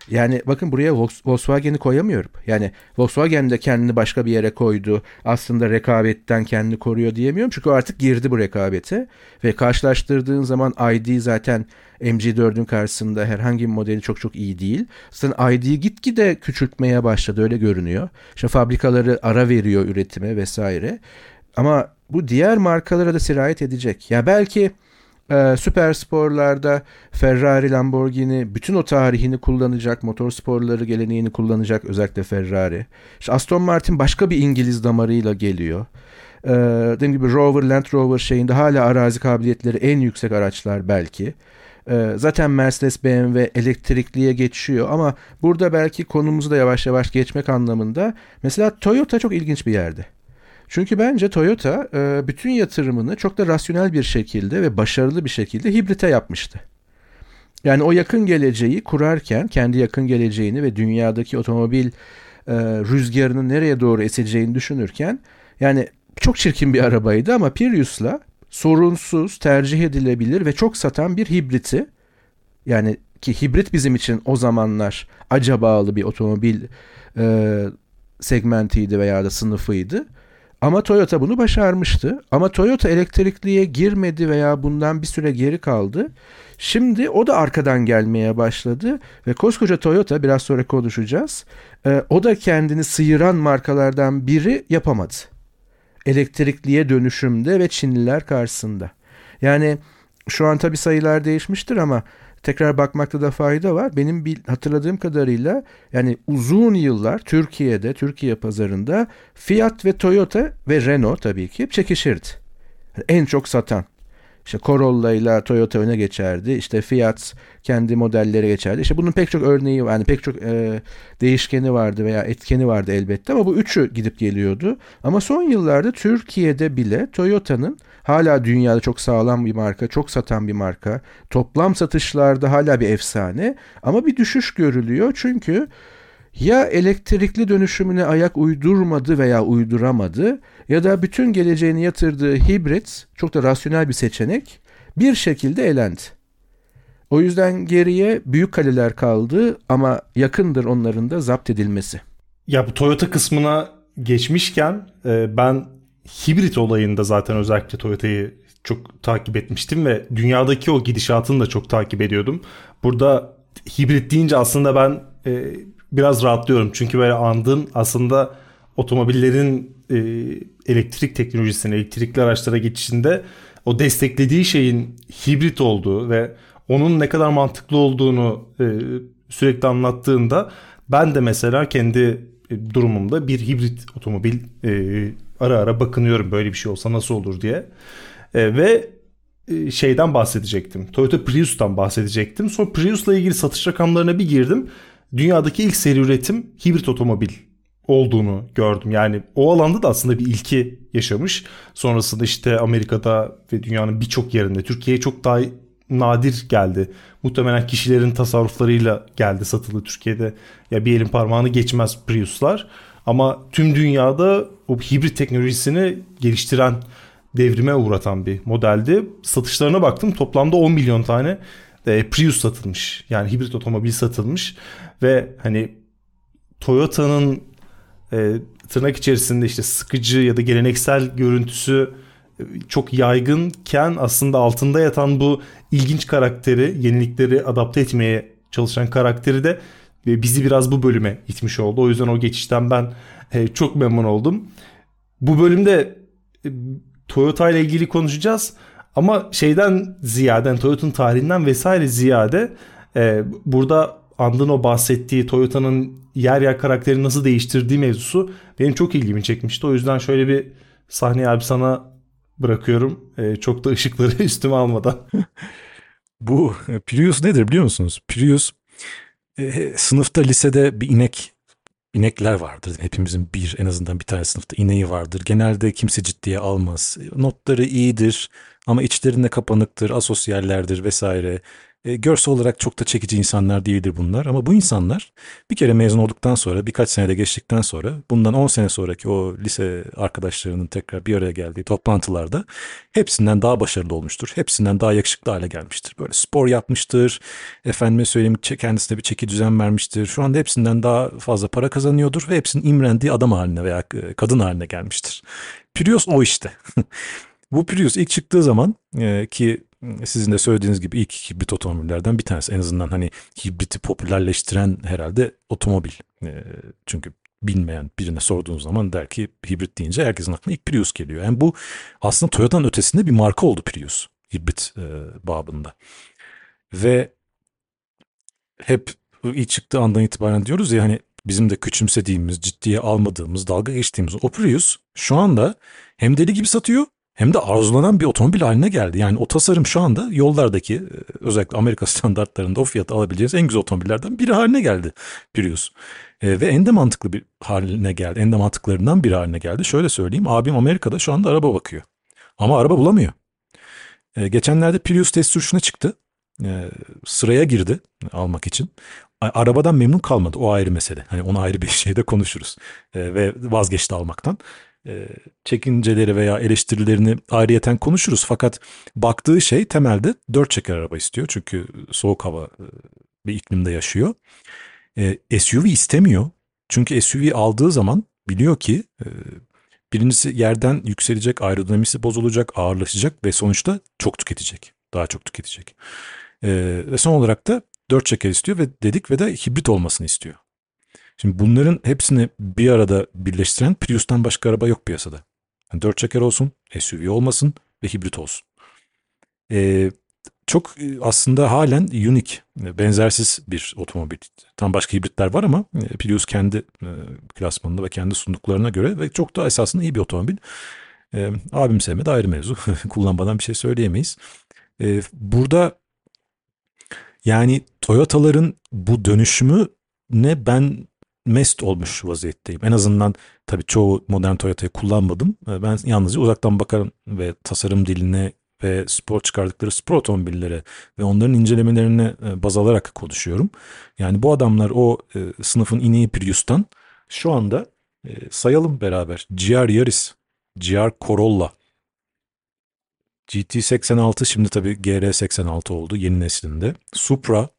Yani bakın buraya Volkswagen'i koyamıyorum. Yani Volkswagen de kendini başka bir yere koydu. Aslında rekabetten kendini koruyor diyemiyorum. Çünkü artık girdi bu rekabete. Ve karşılaştırdığın zaman ID zaten MG4'ün karşısında herhangi bir modeli çok çok iyi değil. Zaten ID'yi gitgide küçültmeye başladı öyle görünüyor. İşte fabrikaları ara veriyor üretime vesaire. Ama bu diğer markalara da sirayet edecek. Ya belki e, süper sporlarda Ferrari, Lamborghini bütün o tarihini kullanacak, motor sporları geleneğini kullanacak özellikle Ferrari. İşte Aston Martin başka bir İngiliz damarıyla geliyor. Ee, dediğim gibi Rover, Land Rover şeyinde hala arazi kabiliyetleri en yüksek araçlar belki. Ee, zaten Mercedes BMW elektrikliye geçiyor ama burada belki konumuzu da yavaş yavaş geçmek anlamında mesela Toyota çok ilginç bir yerde. Çünkü bence Toyota e, bütün yatırımını çok da rasyonel bir şekilde ve başarılı bir şekilde hibrite yapmıştı. Yani o yakın geleceği kurarken kendi yakın geleceğini ve dünyadaki otomobil e, rüzgarının nereye doğru eseceğini düşünürken yani çok çirkin bir arabaydı ama Prius'la sorunsuz, tercih edilebilir ve çok satan bir hibriti yani ki hibrit bizim için o zamanlar acabalı bir otomobil e, segmentiydi veya da sınıfıydı. Ama Toyota bunu başarmıştı. Ama Toyota elektrikliye girmedi veya bundan bir süre geri kaldı. Şimdi o da arkadan gelmeye başladı ve koskoca Toyota biraz sonra konuşacağız. E, o da kendini sıyıran markalardan biri yapamadı. Elektrikliye dönüşümde ve Çinliler karşısında. Yani şu an tabii sayılar değişmiştir ama tekrar bakmakta da fayda var. Benim bir hatırladığım kadarıyla yani uzun yıllar Türkiye'de, Türkiye pazarında Fiat ve Toyota ve Renault tabii ki çekişirdi. En çok satan. İşte Corolla ile Toyota öne geçerdi. İşte Fiat kendi modelleri geçerdi. İşte bunun pek çok örneği yani pek çok e, değişkeni vardı veya etkeni vardı elbette ama bu üçü gidip geliyordu. Ama son yıllarda Türkiye'de bile Toyota'nın hala dünyada çok sağlam bir marka, çok satan bir marka. Toplam satışlarda hala bir efsane ama bir düşüş görülüyor çünkü ya elektrikli dönüşümüne ayak uydurmadı veya uyduramadı ya da bütün geleceğini yatırdığı hibrit çok da rasyonel bir seçenek bir şekilde elendi. O yüzden geriye büyük kaleler kaldı ama yakındır onların da zapt edilmesi. Ya bu Toyota kısmına geçmişken e, ben hibrit olayında zaten özellikle Toyota'yı çok takip etmiştim ve dünyadaki o gidişatını da çok takip ediyordum. Burada hibrit deyince aslında ben e, biraz rahatlıyorum. Çünkü böyle andın aslında otomobillerin e, elektrik teknolojisine, elektrikli araçlara geçişinde o desteklediği şeyin hibrit olduğu ve onun ne kadar mantıklı olduğunu e, sürekli anlattığında ben de mesela kendi e, durumumda bir hibrit otomobil e, ara ara bakınıyorum böyle bir şey olsa nasıl olur diye. E, ve e, şeyden bahsedecektim. Toyota Prius'tan bahsedecektim. Sonra Prius'la ilgili satış rakamlarına bir girdim dünyadaki ilk seri üretim hibrit otomobil olduğunu gördüm. Yani o alanda da aslında bir ilki yaşamış. Sonrasında işte Amerika'da ve dünyanın birçok yerinde Türkiye'ye çok daha nadir geldi. Muhtemelen kişilerin tasarruflarıyla geldi satıldı Türkiye'de. Ya bir elin parmağını geçmez Prius'lar. Ama tüm dünyada o hibrit teknolojisini geliştiren, devrime uğratan bir modeldi. Satışlarına baktım toplamda 10 milyon tane e, Prius satılmış. Yani hibrit otomobil satılmış ve hani Toyota'nın e, tırnak içerisinde işte sıkıcı ya da geleneksel görüntüsü e, çok yaygınken aslında altında yatan bu ilginç karakteri, yenilikleri adapte etmeye çalışan karakteri de bizi biraz bu bölüme itmiş oldu. O yüzden o geçişten ben e, çok memnun oldum. Bu bölümde Toyota ile ilgili konuşacağız. Ama şeyden ziyade Toyota'nın tarihinden vesaire ziyade e, burada Andın o bahsettiği Toyota'nın yer yer karakterini nasıl değiştirdiği mevzusu benim çok ilgimi çekmişti. O yüzden şöyle bir sahneyi abi sana bırakıyorum. E, çok da ışıkları üstüme almadan. Bu e, Prius nedir biliyor musunuz? Prius e, sınıfta lisede bir inek inekler vardır. Hepimizin bir en azından bir tane sınıfta ineği vardır. Genelde kimse ciddiye almaz. Notları iyidir ama içlerinde kapanıktır, asosyallerdir vesaire. E, görsel olarak çok da çekici insanlar değildir bunlar ama bu insanlar bir kere mezun olduktan sonra birkaç senede geçtikten sonra bundan 10 sene sonraki o lise arkadaşlarının tekrar bir araya geldiği toplantılarda hepsinden daha başarılı olmuştur. Hepsinden daha yakışıklı hale gelmiştir. Böyle spor yapmıştır. Efendime söyleyeyim kendisine bir çeki düzen vermiştir. Şu anda hepsinden daha fazla para kazanıyordur ve hepsinin imrendiği adam haline veya e, kadın haline gelmiştir. Prius o işte. Bu Prius ilk çıktığı zaman e, ki sizin de söylediğiniz gibi ilk hibrit otomobillerden bir tanesi. En azından hani hibriti popülerleştiren herhalde otomobil. E, çünkü bilmeyen birine sorduğunuz zaman der ki hibrit deyince herkesin aklına ilk Prius geliyor. Yani bu aslında Toyota'nın ötesinde bir marka oldu Prius hibrit e, babında. Ve hep ilk çıktığı andan itibaren diyoruz ya hani bizim de küçümsediğimiz, ciddiye almadığımız, dalga geçtiğimiz o Prius şu anda hem deli gibi satıyor hem de arzulanan bir otomobil haline geldi. Yani o tasarım şu anda yollardaki e, özellikle Amerika standartlarında o fiyatı alabileceğiniz en güzel otomobillerden biri haline geldi Prius. E, ve en de mantıklı bir haline geldi. En de mantıklarından biri haline geldi. Şöyle söyleyeyim abim Amerika'da şu anda araba bakıyor. Ama araba bulamıyor. E, geçenlerde Prius test sürüşüne çıktı. E, sıraya girdi almak için. Arabadan memnun kalmadı o ayrı mesele. Hani onu ayrı bir şeyde konuşuruz. E, ve vazgeçti almaktan e, çekinceleri veya eleştirilerini ayrıyeten konuşuruz. Fakat baktığı şey temelde dört çeker araba istiyor. Çünkü soğuk hava e, bir iklimde yaşıyor. E, SUV istemiyor. Çünkü SUV aldığı zaman biliyor ki birincisi yerden yükselecek, aerodinamisi bozulacak, ağırlaşacak ve sonuçta çok tüketecek. Daha çok tüketecek. Ve son olarak da dört çeker istiyor ve dedik ve de hibrit olmasını istiyor. Şimdi bunların hepsini bir arada birleştiren Prius'tan başka araba yok piyasada. Yani dört çeker olsun, SUV olmasın ve hibrit olsun. Ee, çok e, aslında halen unique, benzersiz bir otomobil. Tam başka hibritler var ama e, Prius kendi e, klasmanında ve kendi sunduklarına göre ve çok da esasında iyi bir otomobil. E, abim sevmedi ayrı mevzu. Kullanmadan bir şey söyleyemeyiz. E, burada yani Toyota'ların bu dönüşümü ne ben mest olmuş vaziyetteyim. En azından tabii çoğu modern Toyota'yı kullanmadım. Ee, ben yalnızca uzaktan bakarım ve tasarım diline ve spor çıkardıkları spor otomobillere ve onların incelemelerine e, baz alarak konuşuyorum. Yani bu adamlar o e, sınıfın ineği Prius'tan şu anda e, sayalım beraber. GR Yaris, GR Corolla, GT86 şimdi tabii GR86 oldu yeni neslinde. Supra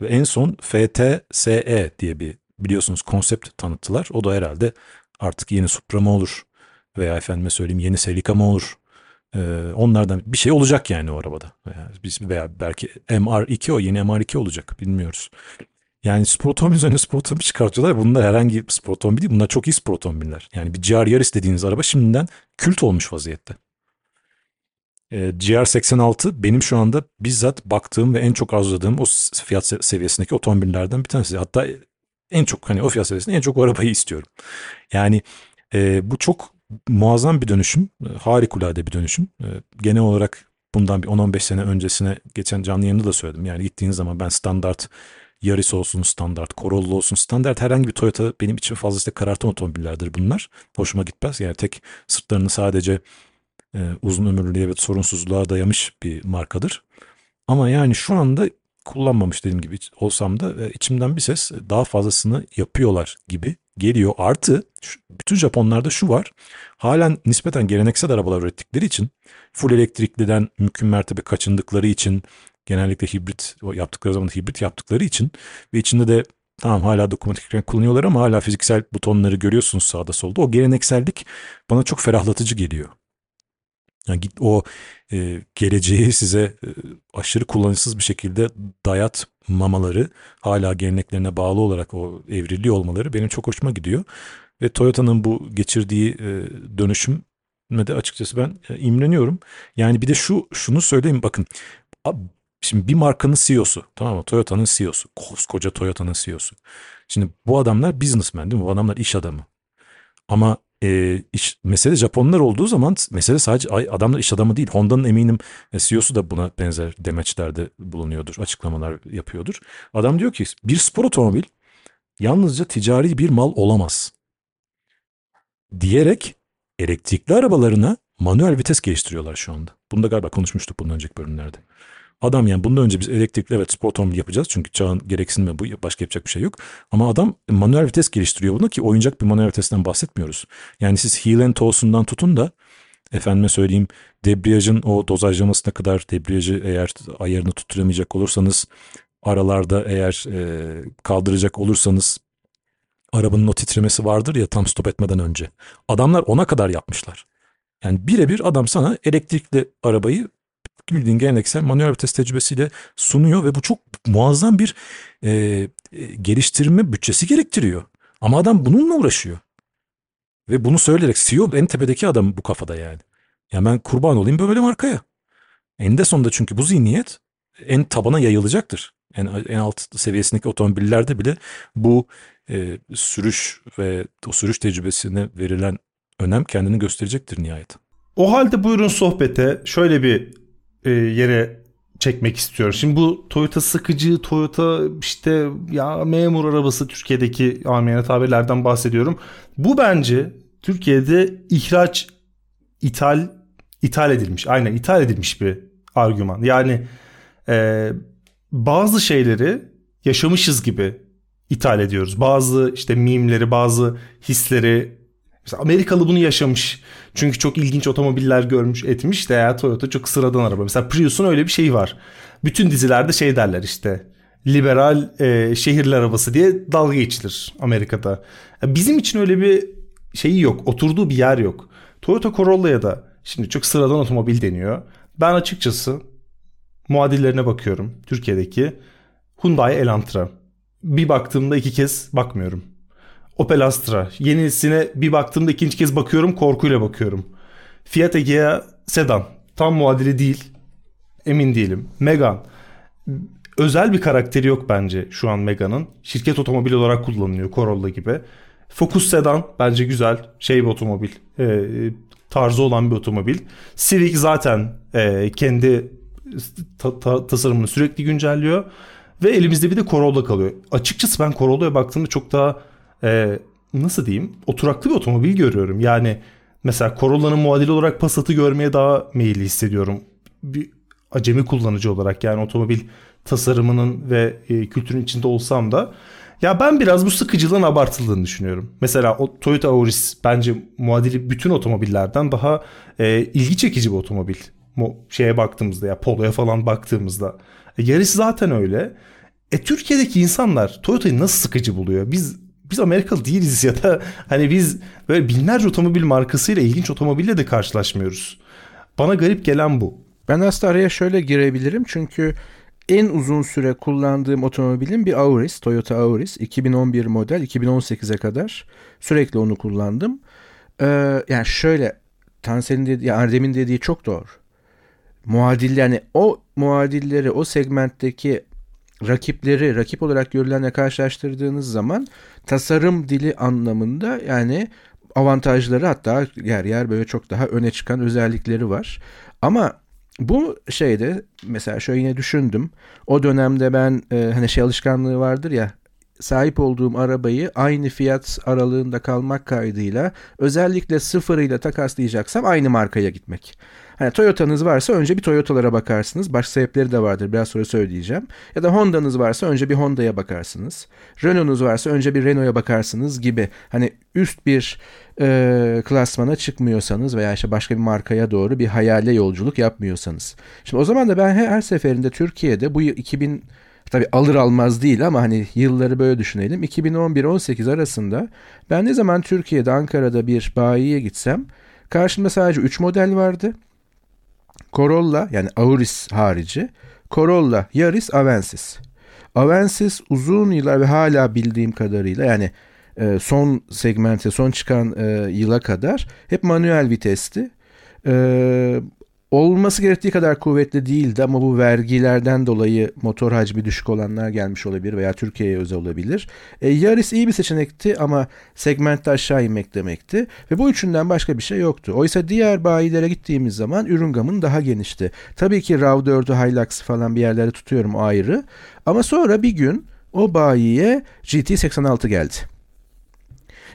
ve en son FT-SE diye bir biliyorsunuz konsept tanıttılar. O da herhalde artık yeni Supra mı olur veya efendime söyleyeyim yeni Celica mı olur? Ee, onlardan bir şey olacak yani o arabada. Veya, biz veya belki MR2 o yeni MR2 olacak bilmiyoruz. Yani spor otomobil üzerine spor otomobil çıkartıyorlar. Bunlar herhangi bir spor otomobil değil. Bunlar çok iyi spor otomobiller. Yani bir GR Yaris dediğiniz araba şimdiden kült olmuş vaziyette. Ee, GR86 benim şu anda bizzat baktığım ve en çok arzuladığım o fiyat seviyesindeki otomobillerden bir tanesi. Hatta en çok hani o fiyat seviyesinde en çok o arabayı istiyorum. Yani e, bu çok muazzam bir dönüşüm. E, harikulade bir dönüşüm. E, genel olarak bundan bir 10-15 sene öncesine geçen canlı yayında da söyledim. Yani gittiğiniz zaman ben standart Yaris olsun standart, Corolla olsun standart herhangi bir Toyota benim için fazlasıyla karartan otomobillerdir bunlar. Hoşuma gitmez. Yani tek sırtlarını sadece e, uzun ömürlüğe ve sorunsuzluğa dayamış bir markadır. Ama yani şu anda kullanmamış dediğim gibi olsam da e, içimden bir ses daha fazlasını yapıyorlar gibi geliyor. Artı bütün Japonlarda şu var. Halen nispeten geleneksel arabalar ürettikleri için full elektrikliden mümkün mertebe kaçındıkları için genellikle hibrit yaptıkları zaman hibrit yaptıkları için ve içinde de tamam hala dokunmatik ekran kullanıyorlar ama hala fiziksel butonları görüyorsunuz sağda solda. O geleneksellik bana çok ferahlatıcı geliyor. Yani git o e, geleceği size e, aşırı kullanışsız bir şekilde dayatmamaları, hala geleneklerine bağlı olarak o evrili olmaları benim çok hoşuma gidiyor. Ve Toyota'nın bu geçirdiği e, dönüşüm de açıkçası ben e, imreniyorum. Yani bir de şu şunu söyleyeyim bakın. Şimdi bir markanın CEO'su tamam mı? Toyota'nın CEO'su. Koskoca Toyota'nın CEO'su. Şimdi bu adamlar businessman değil mi? Bu adamlar iş adamı. Ama e, iş, mesele Japonlar olduğu zaman mesele sadece adamlar iş adamı değil. Honda'nın eminim e, CEO'su da buna benzer demeçlerde bulunuyordur, açıklamalar yapıyordur. Adam diyor ki bir spor otomobil yalnızca ticari bir mal olamaz. Diyerek elektrikli arabalarına manuel vites geliştiriyorlar şu anda. Bunu da galiba konuşmuştuk bundan önceki bölümlerde. Adam yani bundan önce biz elektrikli evet spor otomobil yapacağız. Çünkü çağın gereksinimi bu. Başka yapacak bir şey yok. Ama adam manuel vites geliştiriyor bunu ki oyuncak bir manuel vitesten bahsetmiyoruz. Yani siz heel and toe'sundan tutun da efendime söyleyeyim debriyajın o dozajlamasına kadar debriyajı eğer ayarını tutturamayacak olursanız aralarda eğer e, kaldıracak olursanız arabanın o titremesi vardır ya tam stop etmeden önce. Adamlar ona kadar yapmışlar. Yani birebir adam sana elektrikli arabayı bildiğin geleneksel manuel vites tecrübesiyle sunuyor ve bu çok muazzam bir e, e, geliştirme bütçesi gerektiriyor. Ama adam bununla uğraşıyor. Ve bunu söyleyerek CEO en tepedeki adam bu kafada yani. Ya ben kurban olayım böyle markaya. En de sonunda çünkü bu zihniyet en tabana yayılacaktır. En, en alt seviyesindeki otomobillerde bile bu e, sürüş ve o sürüş tecrübesine verilen önem kendini gösterecektir nihayet. O halde buyurun sohbete şöyle bir e, yere çekmek istiyorum. Şimdi bu Toyota sıkıcı, Toyota işte ya memur arabası Türkiye'deki amiyane tabirlerden bahsediyorum. Bu bence Türkiye'de ihraç, ithal, ithal edilmiş. Aynen ithal edilmiş bir argüman. Yani e, bazı şeyleri yaşamışız gibi ithal ediyoruz. Bazı işte mimleri, bazı hisleri Mesela Amerikalı bunu yaşamış. Çünkü çok ilginç otomobiller görmüş etmiş de ya Toyota çok sıradan araba. Mesela Prius'un öyle bir şeyi var. Bütün dizilerde şey derler işte liberal e, şehirli arabası diye dalga geçilir Amerika'da. Bizim için öyle bir şeyi yok. Oturduğu bir yer yok. Toyota Corolla'ya da şimdi çok sıradan otomobil deniyor. Ben açıkçası muadillerine bakıyorum Türkiye'deki Hyundai Elantra. Bir baktığımda iki kez bakmıyorum. Opel Astra. Yenisine bir baktığımda ikinci kez bakıyorum korkuyla bakıyorum. Fiat Egea sedan. Tam muadili değil. Emin değilim. Megane. Özel bir karakteri yok bence şu an Megane'ın. Şirket otomobili olarak kullanılıyor Corolla gibi. Focus sedan bence güzel. Şey bir otomobil. E, tarzı olan bir otomobil. Civic zaten e, kendi ta, ta, tasarımını sürekli güncelliyor. Ve elimizde bir de Corolla kalıyor. Açıkçası ben Corolla'ya baktığımda çok daha e, nasıl diyeyim oturaklı bir otomobil görüyorum. Yani mesela Corolla'nın muadili olarak Passat'ı görmeye daha meyilli hissediyorum. Bir acemi kullanıcı olarak yani otomobil tasarımının ve e, kültürün içinde olsam da ya ben biraz bu sıkıcılığın abartıldığını düşünüyorum. Mesela o Toyota Auris bence muadili bütün otomobillerden daha e, ilgi çekici bir otomobil. Mo şeye baktığımızda ya Polo'ya falan baktığımızda. E, yarısı zaten öyle. E Türkiye'deki insanlar Toyota'yı nasıl sıkıcı buluyor? Biz biz Amerikalı değiliz ya da hani biz böyle binlerce otomobil markasıyla ilginç otomobille de karşılaşmıyoruz. Bana garip gelen bu. Ben aslında araya şöyle girebilirim çünkü en uzun süre kullandığım otomobilin bir Auris, Toyota Auris 2011 model 2018'e kadar sürekli onu kullandım. Ee, yani şöyle Tansel'in dediği, yani Erdem'in dediği çok doğru. Muadil yani o muadilleri o segmentteki rakipleri rakip olarak görülenle karşılaştırdığınız zaman tasarım dili anlamında yani avantajları hatta yer yer böyle çok daha öne çıkan özellikleri var. Ama bu şeyde mesela şöyle yine düşündüm. O dönemde ben e, hani şey alışkanlığı vardır ya sahip olduğum arabayı aynı fiyat aralığında kalmak kaydıyla özellikle sıfırıyla takaslayacaksam aynı markaya gitmek. Hani Toyota'nız varsa önce bir Toyota'lara bakarsınız. Başka sebepleri de vardır. Biraz sonra söyleyeceğim. Ya da Honda'nız varsa önce bir Honda'ya bakarsınız. Renault'unuz varsa önce bir Renault'a bakarsınız gibi. Hani üst bir e, klasmana çıkmıyorsanız veya işte başka bir markaya doğru bir hayale yolculuk yapmıyorsanız. Şimdi o zaman da ben her seferinde Türkiye'de bu 2000 tabi alır almaz değil ama hani yılları böyle düşünelim. 2011-18 arasında ben ne zaman Türkiye'de Ankara'da bir bayiye gitsem karşımda sadece 3 model vardı. Corolla yani Auris harici Corolla, Yaris, Avensis. Avensis uzun yıllar ve hala bildiğim kadarıyla yani e, son segmente son çıkan e, yıla kadar hep manuel vitesti. E, olması gerektiği kadar kuvvetli değildi ama bu vergilerden dolayı motor hacmi düşük olanlar gelmiş olabilir veya Türkiye'ye özel olabilir. E, Yaris iyi bir seçenekti ama segmentte aşağı inmek demekti ve bu üçünden başka bir şey yoktu. Oysa diğer bayilere gittiğimiz zaman ürün gamın daha genişti. Tabii ki RAV4'ü, Hilux falan bir yerlere tutuyorum ayrı ama sonra bir gün o bayiye GT86 geldi.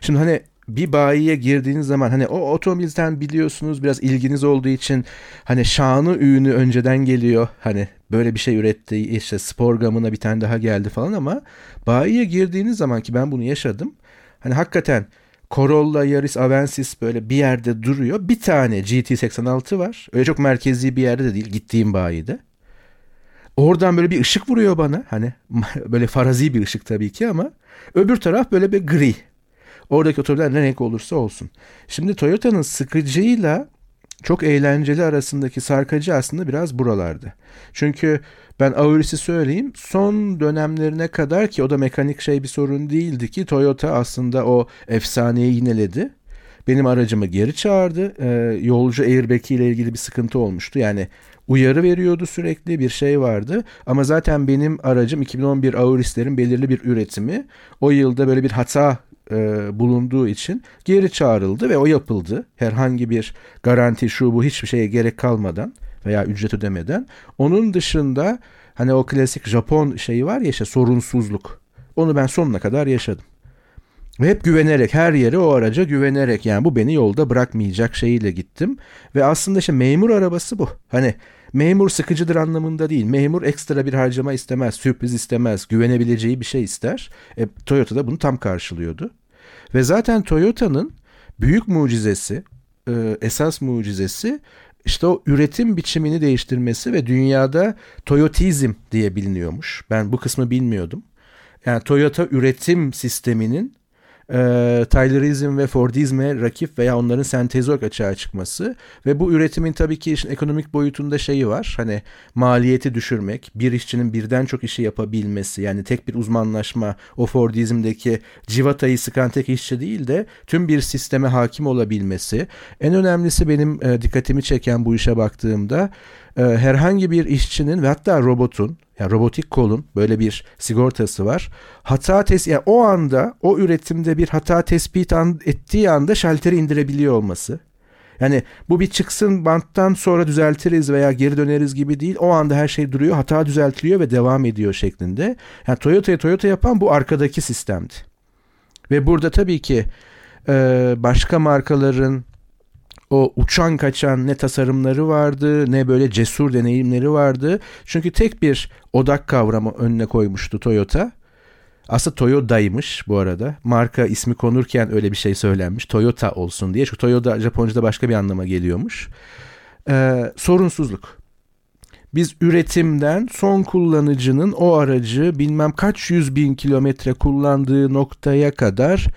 Şimdi hani bir bayiye girdiğiniz zaman hani o otomobilden biliyorsunuz biraz ilginiz olduğu için hani şanı ünü önceden geliyor. Hani böyle bir şey üretti işte spor gamına bir tane daha geldi falan ama bayiye girdiğiniz zaman ki ben bunu yaşadım. Hani hakikaten Corolla, Yaris, Avensis böyle bir yerde duruyor. Bir tane GT86 var. Öyle çok merkezi bir yerde de değil gittiğim bayide. Oradan böyle bir ışık vuruyor bana. Hani böyle farazi bir ışık tabii ki ama öbür taraf böyle bir gri. Oradaki otomobiller ne renk olursa olsun. Şimdi Toyota'nın sıkıcıyla çok eğlenceli arasındaki sarkacı aslında biraz buralarda. Çünkü ben Auris'i söyleyeyim son dönemlerine kadar ki o da mekanik şey bir sorun değildi ki Toyota aslında o efsaneyi yineledi. Benim aracımı geri çağırdı. Ee, yolcu airbag ile ilgili bir sıkıntı olmuştu. Yani uyarı veriyordu sürekli bir şey vardı. Ama zaten benim aracım 2011 Auris'lerin belirli bir üretimi. O yılda böyle bir hata e, bulunduğu için geri çağrıldı ve o yapıldı. Herhangi bir garanti şu bu hiçbir şeye gerek kalmadan veya ücret ödemeden. Onun dışında hani o klasik Japon şeyi var ya işte sorunsuzluk. Onu ben sonuna kadar yaşadım. Ve hep güvenerek her yere o araca güvenerek yani bu beni yolda bırakmayacak şeyiyle gittim. Ve aslında işte memur arabası bu. Hani memur sıkıcıdır anlamında değil. Memur ekstra bir harcama istemez, sürpriz istemez, güvenebileceği bir şey ister. E, Toyota da bunu tam karşılıyordu. Ve zaten Toyota'nın büyük mucizesi, e, esas mucizesi işte o üretim biçimini değiştirmesi ve dünyada Toyotizm diye biliniyormuş. Ben bu kısmı bilmiyordum. Yani Toyota üretim sisteminin e, Taylorizm ve Fordizm'e rakip veya onların sentezi olarak açığa çıkması ve bu üretimin tabii ki işin ekonomik boyutunda şeyi var. Hani maliyeti düşürmek, bir işçinin birden çok işi yapabilmesi yani tek bir uzmanlaşma o Fordizm'deki civatayı sıkan tek işçi değil de tüm bir sisteme hakim olabilmesi. En önemlisi benim e, dikkatimi çeken bu işe baktığımda e, herhangi bir işçinin ve hatta robotun yani robotik kolun böyle bir sigortası var. Hata tespit yani o anda o üretimde bir hata tespit an, ettiği anda şalteri indirebiliyor olması. Yani bu bir çıksın banttan sonra düzeltiriz veya geri döneriz gibi değil. O anda her şey duruyor, hata düzeltiliyor ve devam ediyor şeklinde. Yani Toyota'ya Toyota yapan bu arkadaki sistemdi. Ve burada tabii ki başka markaların o uçan kaçan ne tasarımları vardı ne böyle cesur deneyimleri vardı. Çünkü tek bir odak kavramı önüne koymuştu Toyota. Aslında Toyota'ymış bu arada. Marka ismi konurken öyle bir şey söylenmiş. Toyota olsun diye. Çünkü Toyota Japonca'da başka bir anlama geliyormuş. Ee, sorunsuzluk. Biz üretimden son kullanıcının o aracı bilmem kaç yüz bin kilometre kullandığı noktaya kadar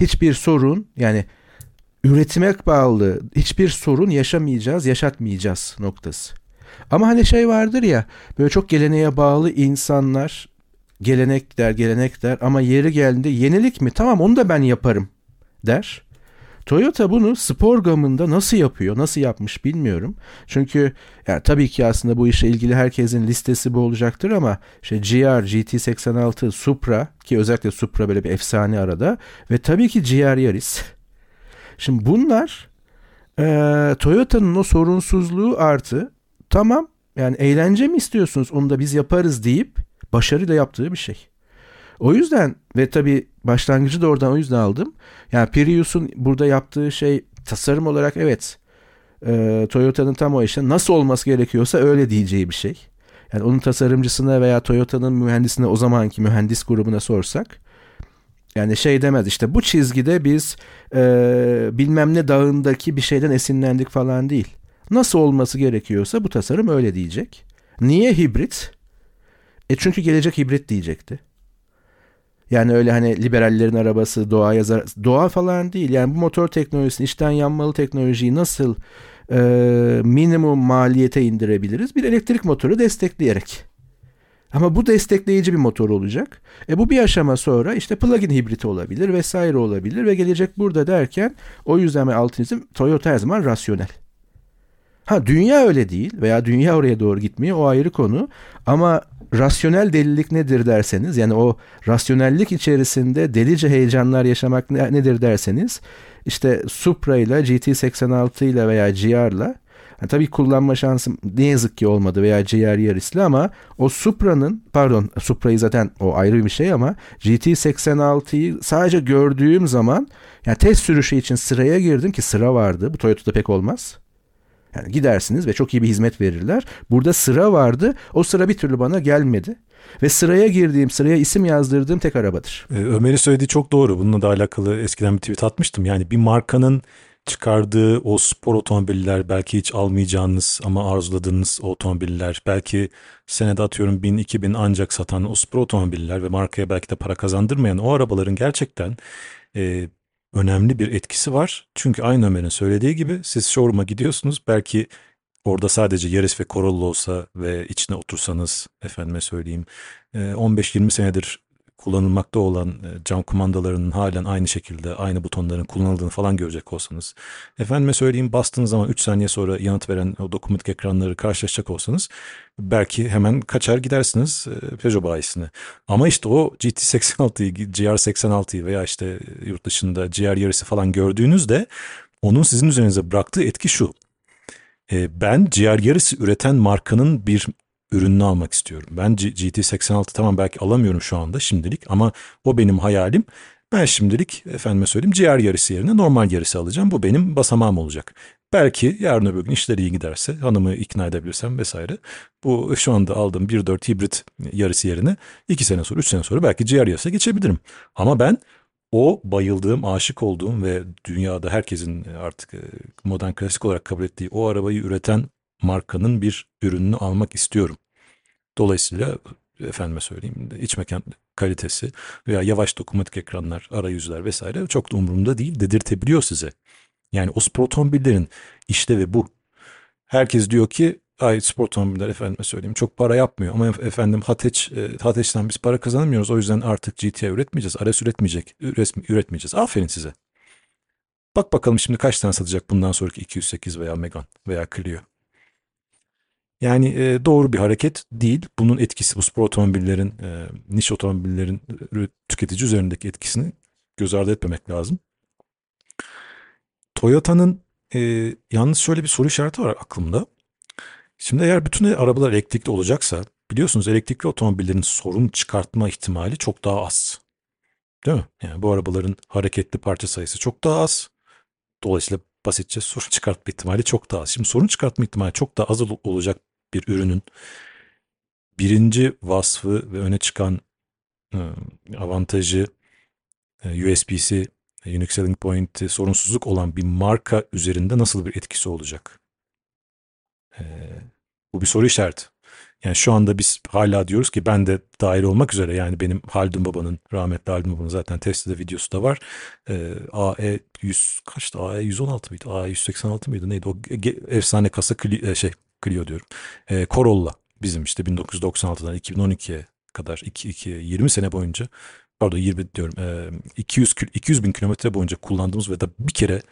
hiçbir sorun yani üretime bağlı hiçbir sorun yaşamayacağız, yaşatmayacağız noktası. Ama hani şey vardır ya böyle çok geleneğe bağlı insanlar gelenek der gelenek der ama yeri geldiğinde yenilik mi tamam onu da ben yaparım der. Toyota bunu spor gamında nasıl yapıyor, nasıl yapmış bilmiyorum. Çünkü yani tabii ki aslında bu işe ilgili herkesin listesi bu olacaktır ama işte GR, GT86, Supra ki özellikle Supra böyle bir efsane arada ve tabii ki GR Yaris Şimdi bunlar e, Toyota'nın o sorunsuzluğu artı tamam yani eğlence mi istiyorsunuz onu da biz yaparız deyip başarıyla yaptığı bir şey. O yüzden ve tabii başlangıcı da oradan o yüzden aldım. Yani Prius'un burada yaptığı şey tasarım olarak evet e, Toyota'nın tam o işte nasıl olması gerekiyorsa öyle diyeceği bir şey. Yani onun tasarımcısına veya Toyota'nın mühendisine o zamanki mühendis grubuna sorsak yani şey demez işte bu çizgide biz e, bilmem ne dağındaki bir şeyden esinlendik falan değil. Nasıl olması gerekiyorsa bu tasarım öyle diyecek. Niye hibrit? E çünkü gelecek hibrit diyecekti. Yani öyle hani liberallerin arabası doğaya zarar, doğa falan değil. Yani bu motor teknolojisini, içten yanmalı teknolojiyi nasıl e, minimum maliyete indirebiliriz? Bir elektrik motoru destekleyerek. Ama bu destekleyici bir motor olacak. E bu bir aşama sonra işte plug-in hibriti olabilir vesaire olabilir ve gelecek burada derken o yüzden ben altın isim Toyota her zaman rasyonel. Ha dünya öyle değil veya dünya oraya doğru gitmiyor o ayrı konu ama rasyonel delilik nedir derseniz yani o rasyonellik içerisinde delice heyecanlar yaşamak nedir derseniz işte Supra ile GT86 ile veya GR'la yani tabii kullanma şansım ne yazık ki olmadı veya GR Yaris'le ama o Supra'nın pardon Supra'yı zaten o ayrı bir şey ama GT86'yı sadece gördüğüm zaman yani test sürüşü için sıraya girdim ki sıra vardı. Bu Toyota'da pek olmaz. Yani gidersiniz ve çok iyi bir hizmet verirler. Burada sıra vardı. O sıra bir türlü bana gelmedi. Ve sıraya girdiğim, sıraya isim yazdırdığım tek arabadır. Ee, Ömer'in söylediği çok doğru. Bununla da alakalı eskiden bir tweet atmıştım. Yani bir markanın çıkardığı o spor otomobiller belki hiç almayacağınız ama arzuladığınız otomobiller belki senede atıyorum 1000-2000 ancak satan o spor otomobiller ve markaya belki de para kazandırmayan o arabaların gerçekten e, önemli bir etkisi var. Çünkü aynı Ömer'in söylediği gibi siz showroom'a gidiyorsunuz belki orada sadece Yaris ve Corolla olsa ve içine otursanız efendime söyleyeyim 15-20 senedir kullanılmakta olan e, cam kumandalarının halen aynı şekilde aynı butonların kullanıldığını falan görecek olsanız. Efendime söyleyeyim bastığınız zaman 3 saniye sonra yanıt veren o dokunmatik ekranları karşılaşacak olsanız belki hemen kaçar gidersiniz e, Peugeot bayisine. Ama işte o GT86'yı, GR86'yı veya işte yurt dışında GR yarısı falan gördüğünüzde onun sizin üzerinize bıraktığı etki şu. E, ben GR yarısı üreten markanın bir ürününü almak istiyorum. Ben GT86 tamam belki alamıyorum şu anda şimdilik ama o benim hayalim. Ben şimdilik efendime söyleyeyim GR yarısı yerine normal yarısı alacağım. Bu benim basamağım olacak. Belki yarın öbür gün işler iyi giderse hanımı ikna edebilirsem vesaire. Bu şu anda aldığım 1.4 hibrit yarısı yerine 2 sene sonra 3 sene sonra belki GR yarısına geçebilirim. Ama ben o bayıldığım, aşık olduğum ve dünyada herkesin artık e, modern klasik olarak kabul ettiği o arabayı üreten markanın bir ürününü almak istiyorum. Dolayısıyla efendime söyleyeyim iç mekan kalitesi veya yavaş dokunmatik ekranlar, arayüzler vesaire çok da umurumda değil dedirtebiliyor size. Yani o spor otomobillerin işlevi bu. Herkes diyor ki ay spor otomobiller efendime söyleyeyim çok para yapmıyor ama efendim Hateç, e, Hateç'ten biz para kazanamıyoruz o yüzden artık GTI üretmeyeceğiz, RS üretmeyecek, üretmeyeceğiz. Aferin size. Bak bakalım şimdi kaç tane satacak bundan sonraki 208 veya Megane veya Clio. Yani e, doğru bir hareket değil. Bunun etkisi bu spor otomobillerin, e, niş otomobillerin e, tüketici üzerindeki etkisini göz ardı etmemek lazım. Toyota'nın e, yalnız şöyle bir soru işareti var aklımda. Şimdi eğer bütün arabalar elektrikli olacaksa biliyorsunuz elektrikli otomobillerin sorun çıkartma ihtimali çok daha az. Değil mi? Yani bu arabaların hareketli parça sayısı çok daha az. Dolayısıyla basitçe sorun çıkartma ihtimali çok daha az. Şimdi sorun çıkartma ihtimali çok daha az olacak bir ürünün birinci vasfı ve öne çıkan e, avantajı e, USB'si, Unique Selling Point'i sorunsuzluk olan bir marka üzerinde nasıl bir etkisi olacak? E, bu bir soru işareti. Yani şu anda biz hala diyoruz ki ben de dahil olmak üzere yani benim Haldun Baba'nın rahmetli Haldun Baba'nın zaten Tesla'da videosu da var. Ee, AE 100 kaçtı? AE 116 mıydı? AE 186 mıydı? Neydi? O efsane kasa Clio, şey Clio diyorum. E, Corolla bizim işte 1996'dan 2012'ye kadar 2, 2 20 sene boyunca pardon 20 diyorum e, 200 200 bin kilometre boyunca kullandığımız ve da bir kere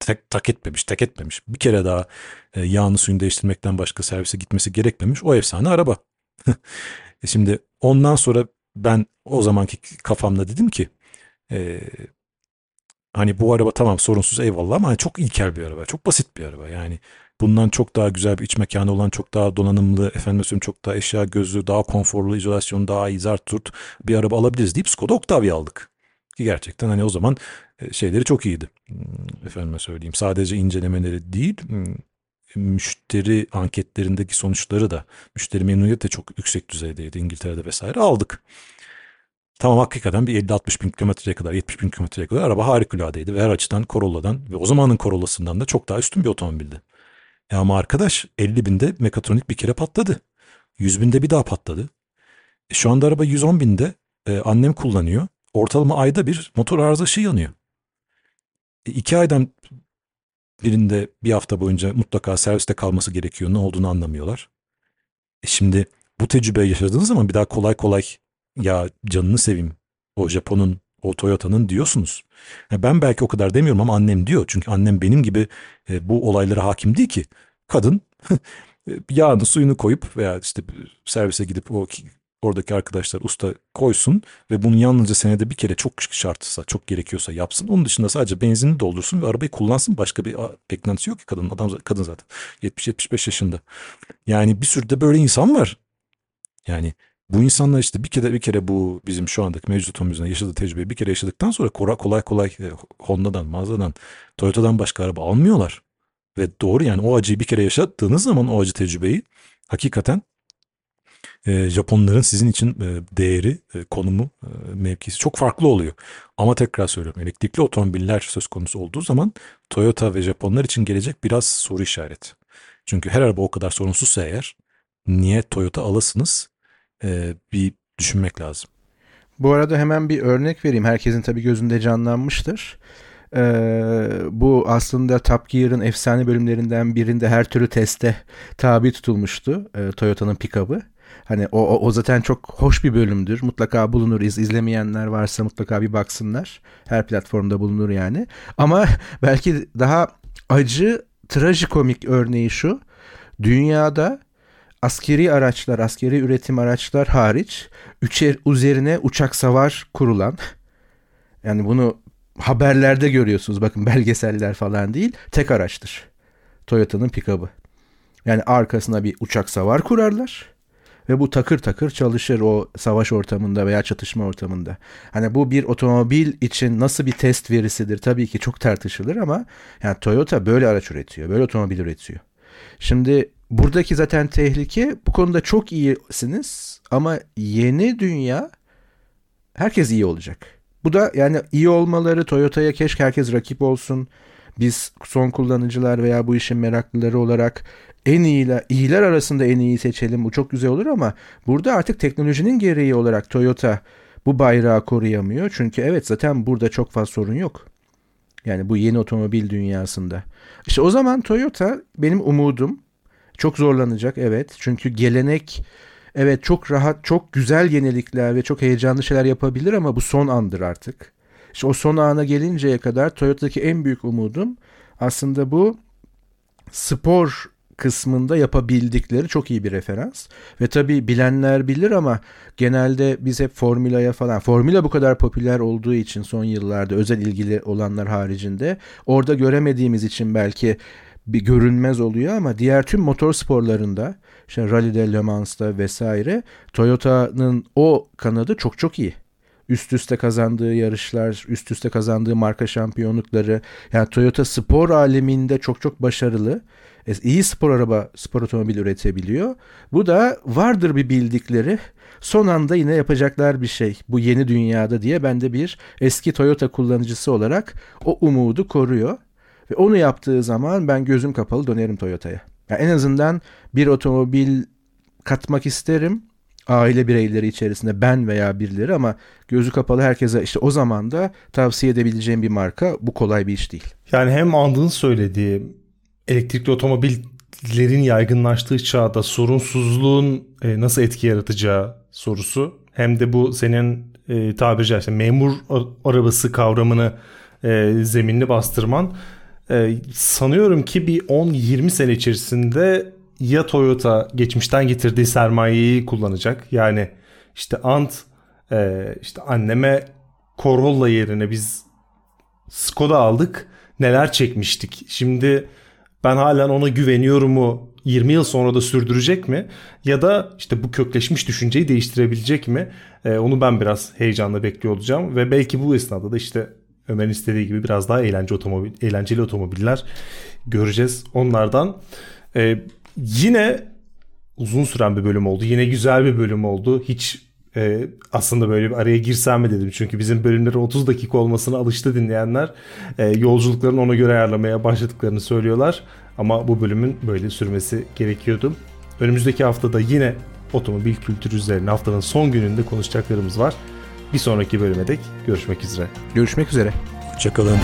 tek tak etmemiş, tek etmemiş. Bir kere daha e, yağını suyunu değiştirmekten başka servise gitmesi gerekmemiş. O efsane araba. E, şimdi ondan sonra ben o zamanki kafamda dedim ki e, hani bu araba tamam sorunsuz eyvallah ama hani çok ilkel bir araba. Çok basit bir araba. Yani bundan çok daha güzel bir iç mekanı olan çok daha donanımlı efendim söyleyeyim çok daha eşya gözlü daha konforlu izolasyonu daha iyi zart turt bir araba alabiliriz deyip Skoda Octavia aldık. Ki gerçekten hani o zaman e, şeyleri çok iyiydi. Hmm, efendime söyleyeyim sadece incelemeleri değil hmm, müşteri anketlerindeki sonuçları da müşteri memnuniyeti de çok yüksek düzeydeydi İngiltere'de vesaire aldık. Tamam hakikaten bir 50-60 bin kilometreye kadar 70 bin kilometreye kadar araba harikuladeydi ve her açıdan Corolla'dan ve o zamanın Corolla'sından da çok daha üstün bir otomobildi. E ama arkadaş 50 binde mekatronik bir kere patladı. 100 binde bir daha patladı. E şu anda araba 110 binde e, annem kullanıyor. Ortalama ayda bir motor arızası yanıyor. E, iki aydan birinde bir hafta boyunca mutlaka serviste kalması gerekiyor. Ne olduğunu anlamıyorlar. E şimdi bu tecrübeyi yaşadığınız zaman bir daha kolay kolay ya canını seveyim o Japon'un o Toyota'nın diyorsunuz. Yani ben belki o kadar demiyorum ama annem diyor. Çünkü annem benim gibi e, bu olaylara hakim değil ki. Kadın yağını suyunu koyup veya işte servise gidip o oradaki arkadaşlar usta koysun ve bunu yalnızca senede bir kere çok şartsa çok gerekiyorsa yapsın. Onun dışında sadece benzinini doldursun ve arabayı kullansın. Başka bir beklentisi yok ki kadın adam kadın zaten 70-75 yaşında. Yani bir sürü de böyle insan var. Yani bu insanlar işte bir kere bir kere bu bizim şu andaki mevcut otomobüzden yaşadığı tecrübeyi bir kere yaşadıktan sonra kolay kolay e, Honda'dan, Mazda'dan, Toyota'dan başka araba almıyorlar. Ve doğru yani o acıyı bir kere yaşattığınız zaman o acı tecrübeyi hakikaten e, Japonların sizin için e, değeri, e, konumu, e, mevkisi çok farklı oluyor. Ama tekrar söylüyorum elektrikli otomobiller söz konusu olduğu zaman Toyota ve Japonlar için gelecek biraz soru işareti. Çünkü her araba o kadar sorunsuzsa eğer niye Toyota alasınız e, bir düşünmek lazım. Bu arada hemen bir örnek vereyim. Herkesin tabii gözünde canlanmıştır. Ee, bu aslında Top Gear'ın efsane bölümlerinden birinde her türlü teste tabi tutulmuştu. E, Toyota'nın pick-up'ı. Hani o, o, o zaten çok hoş bir bölümdür. Mutlaka bulunur. İz, izlemeyenler varsa mutlaka bir baksınlar. Her platformda bulunur yani. Ama belki daha acı, trajikomik örneği şu. Dünyada askeri araçlar, askeri üretim araçlar hariç üçer üzerine uçak savar kurulan yani bunu haberlerde görüyorsunuz bakın belgeseller falan değil tek araçtır. Toyota'nın pikabı. Yani arkasına bir uçak savar kurarlar ve bu takır takır çalışır o savaş ortamında veya çatışma ortamında. Hani bu bir otomobil için nasıl bir test verisidir tabii ki çok tartışılır ama yani Toyota böyle araç üretiyor, böyle otomobil üretiyor. Şimdi buradaki zaten tehlike bu konuda çok iyisiniz ama yeni dünya herkes iyi olacak. Bu da yani iyi olmaları Toyota'ya keşke herkes rakip olsun. Biz son kullanıcılar veya bu işin meraklıları olarak en iyiler, iyiler arasında en iyi seçelim. Bu çok güzel olur ama burada artık teknolojinin gereği olarak Toyota bu bayrağı koruyamıyor. Çünkü evet zaten burada çok fazla sorun yok. Yani bu yeni otomobil dünyasında. İşte o zaman Toyota benim umudum çok zorlanacak evet. Çünkü gelenek evet çok rahat, çok güzel yenilikler ve çok heyecanlı şeyler yapabilir ama bu son andır artık. İşte o son ana gelinceye kadar Toyota'daki en büyük umudum aslında bu spor kısmında yapabildikleri çok iyi bir referans. Ve tabii bilenler bilir ama genelde biz hep Formula'ya falan, Formula bu kadar popüler olduğu için son yıllarda özel ilgili olanlar haricinde orada göremediğimiz için belki bir görünmez oluyor ama diğer tüm motor sporlarında işte Rally'de, Le Mans'ta vesaire Toyota'nın o kanadı çok çok iyi. Üst üste kazandığı yarışlar, üst üste kazandığı marka şampiyonlukları yani Toyota spor aleminde çok çok başarılı. E, iyi spor araba, spor otomobil üretebiliyor. Bu da vardır bir bildikleri son anda yine yapacaklar bir şey bu yeni dünyada diye ben de bir eski Toyota kullanıcısı olarak o umudu koruyor. Ve onu yaptığı zaman ben gözüm kapalı dönerim Toyota'ya. Yani en azından bir otomobil katmak isterim aile bireyleri içerisinde ben veya birileri ama gözü kapalı herkese işte o zaman da tavsiye edebileceğim bir marka bu kolay bir iş değil. Yani hem andığın söylediği elektrikli otomobillerin yaygınlaştığı çağda sorunsuzluğun e, nasıl etki yaratacağı sorusu hem de bu senin e, tabiri caizse memur arabası kavramını e, zeminini bastırman e, sanıyorum ki bir 10-20 sene içerisinde ya Toyota geçmişten getirdiği sermayeyi kullanacak. Yani işte Ant e, işte anneme Corolla yerine biz Skoda aldık. Neler çekmiştik. Şimdi ben halen ona güveniyorum mu 20 yıl sonra da sürdürecek mi? Ya da işte bu kökleşmiş düşünceyi değiştirebilecek mi? E, onu ben biraz heyecanla bekliyor olacağım. Ve belki bu esnada da işte Ömer'in istediği gibi biraz daha eğlence otomobil, eğlenceli otomobiller göreceğiz onlardan. E, yine uzun süren bir bölüm oldu. Yine güzel bir bölüm oldu. Hiç e, aslında böyle bir araya girsem mi dedim. Çünkü bizim bölümleri 30 dakika olmasına alıştı dinleyenler. E, yolculuklarını ona göre ayarlamaya başladıklarını söylüyorlar. Ama bu bölümün böyle sürmesi gerekiyordu. Önümüzdeki haftada yine otomobil kültürü üzerine haftanın son gününde konuşacaklarımız var. Bir sonraki bölüme dek görüşmek üzere. Görüşmek üzere. Hoşçakalın.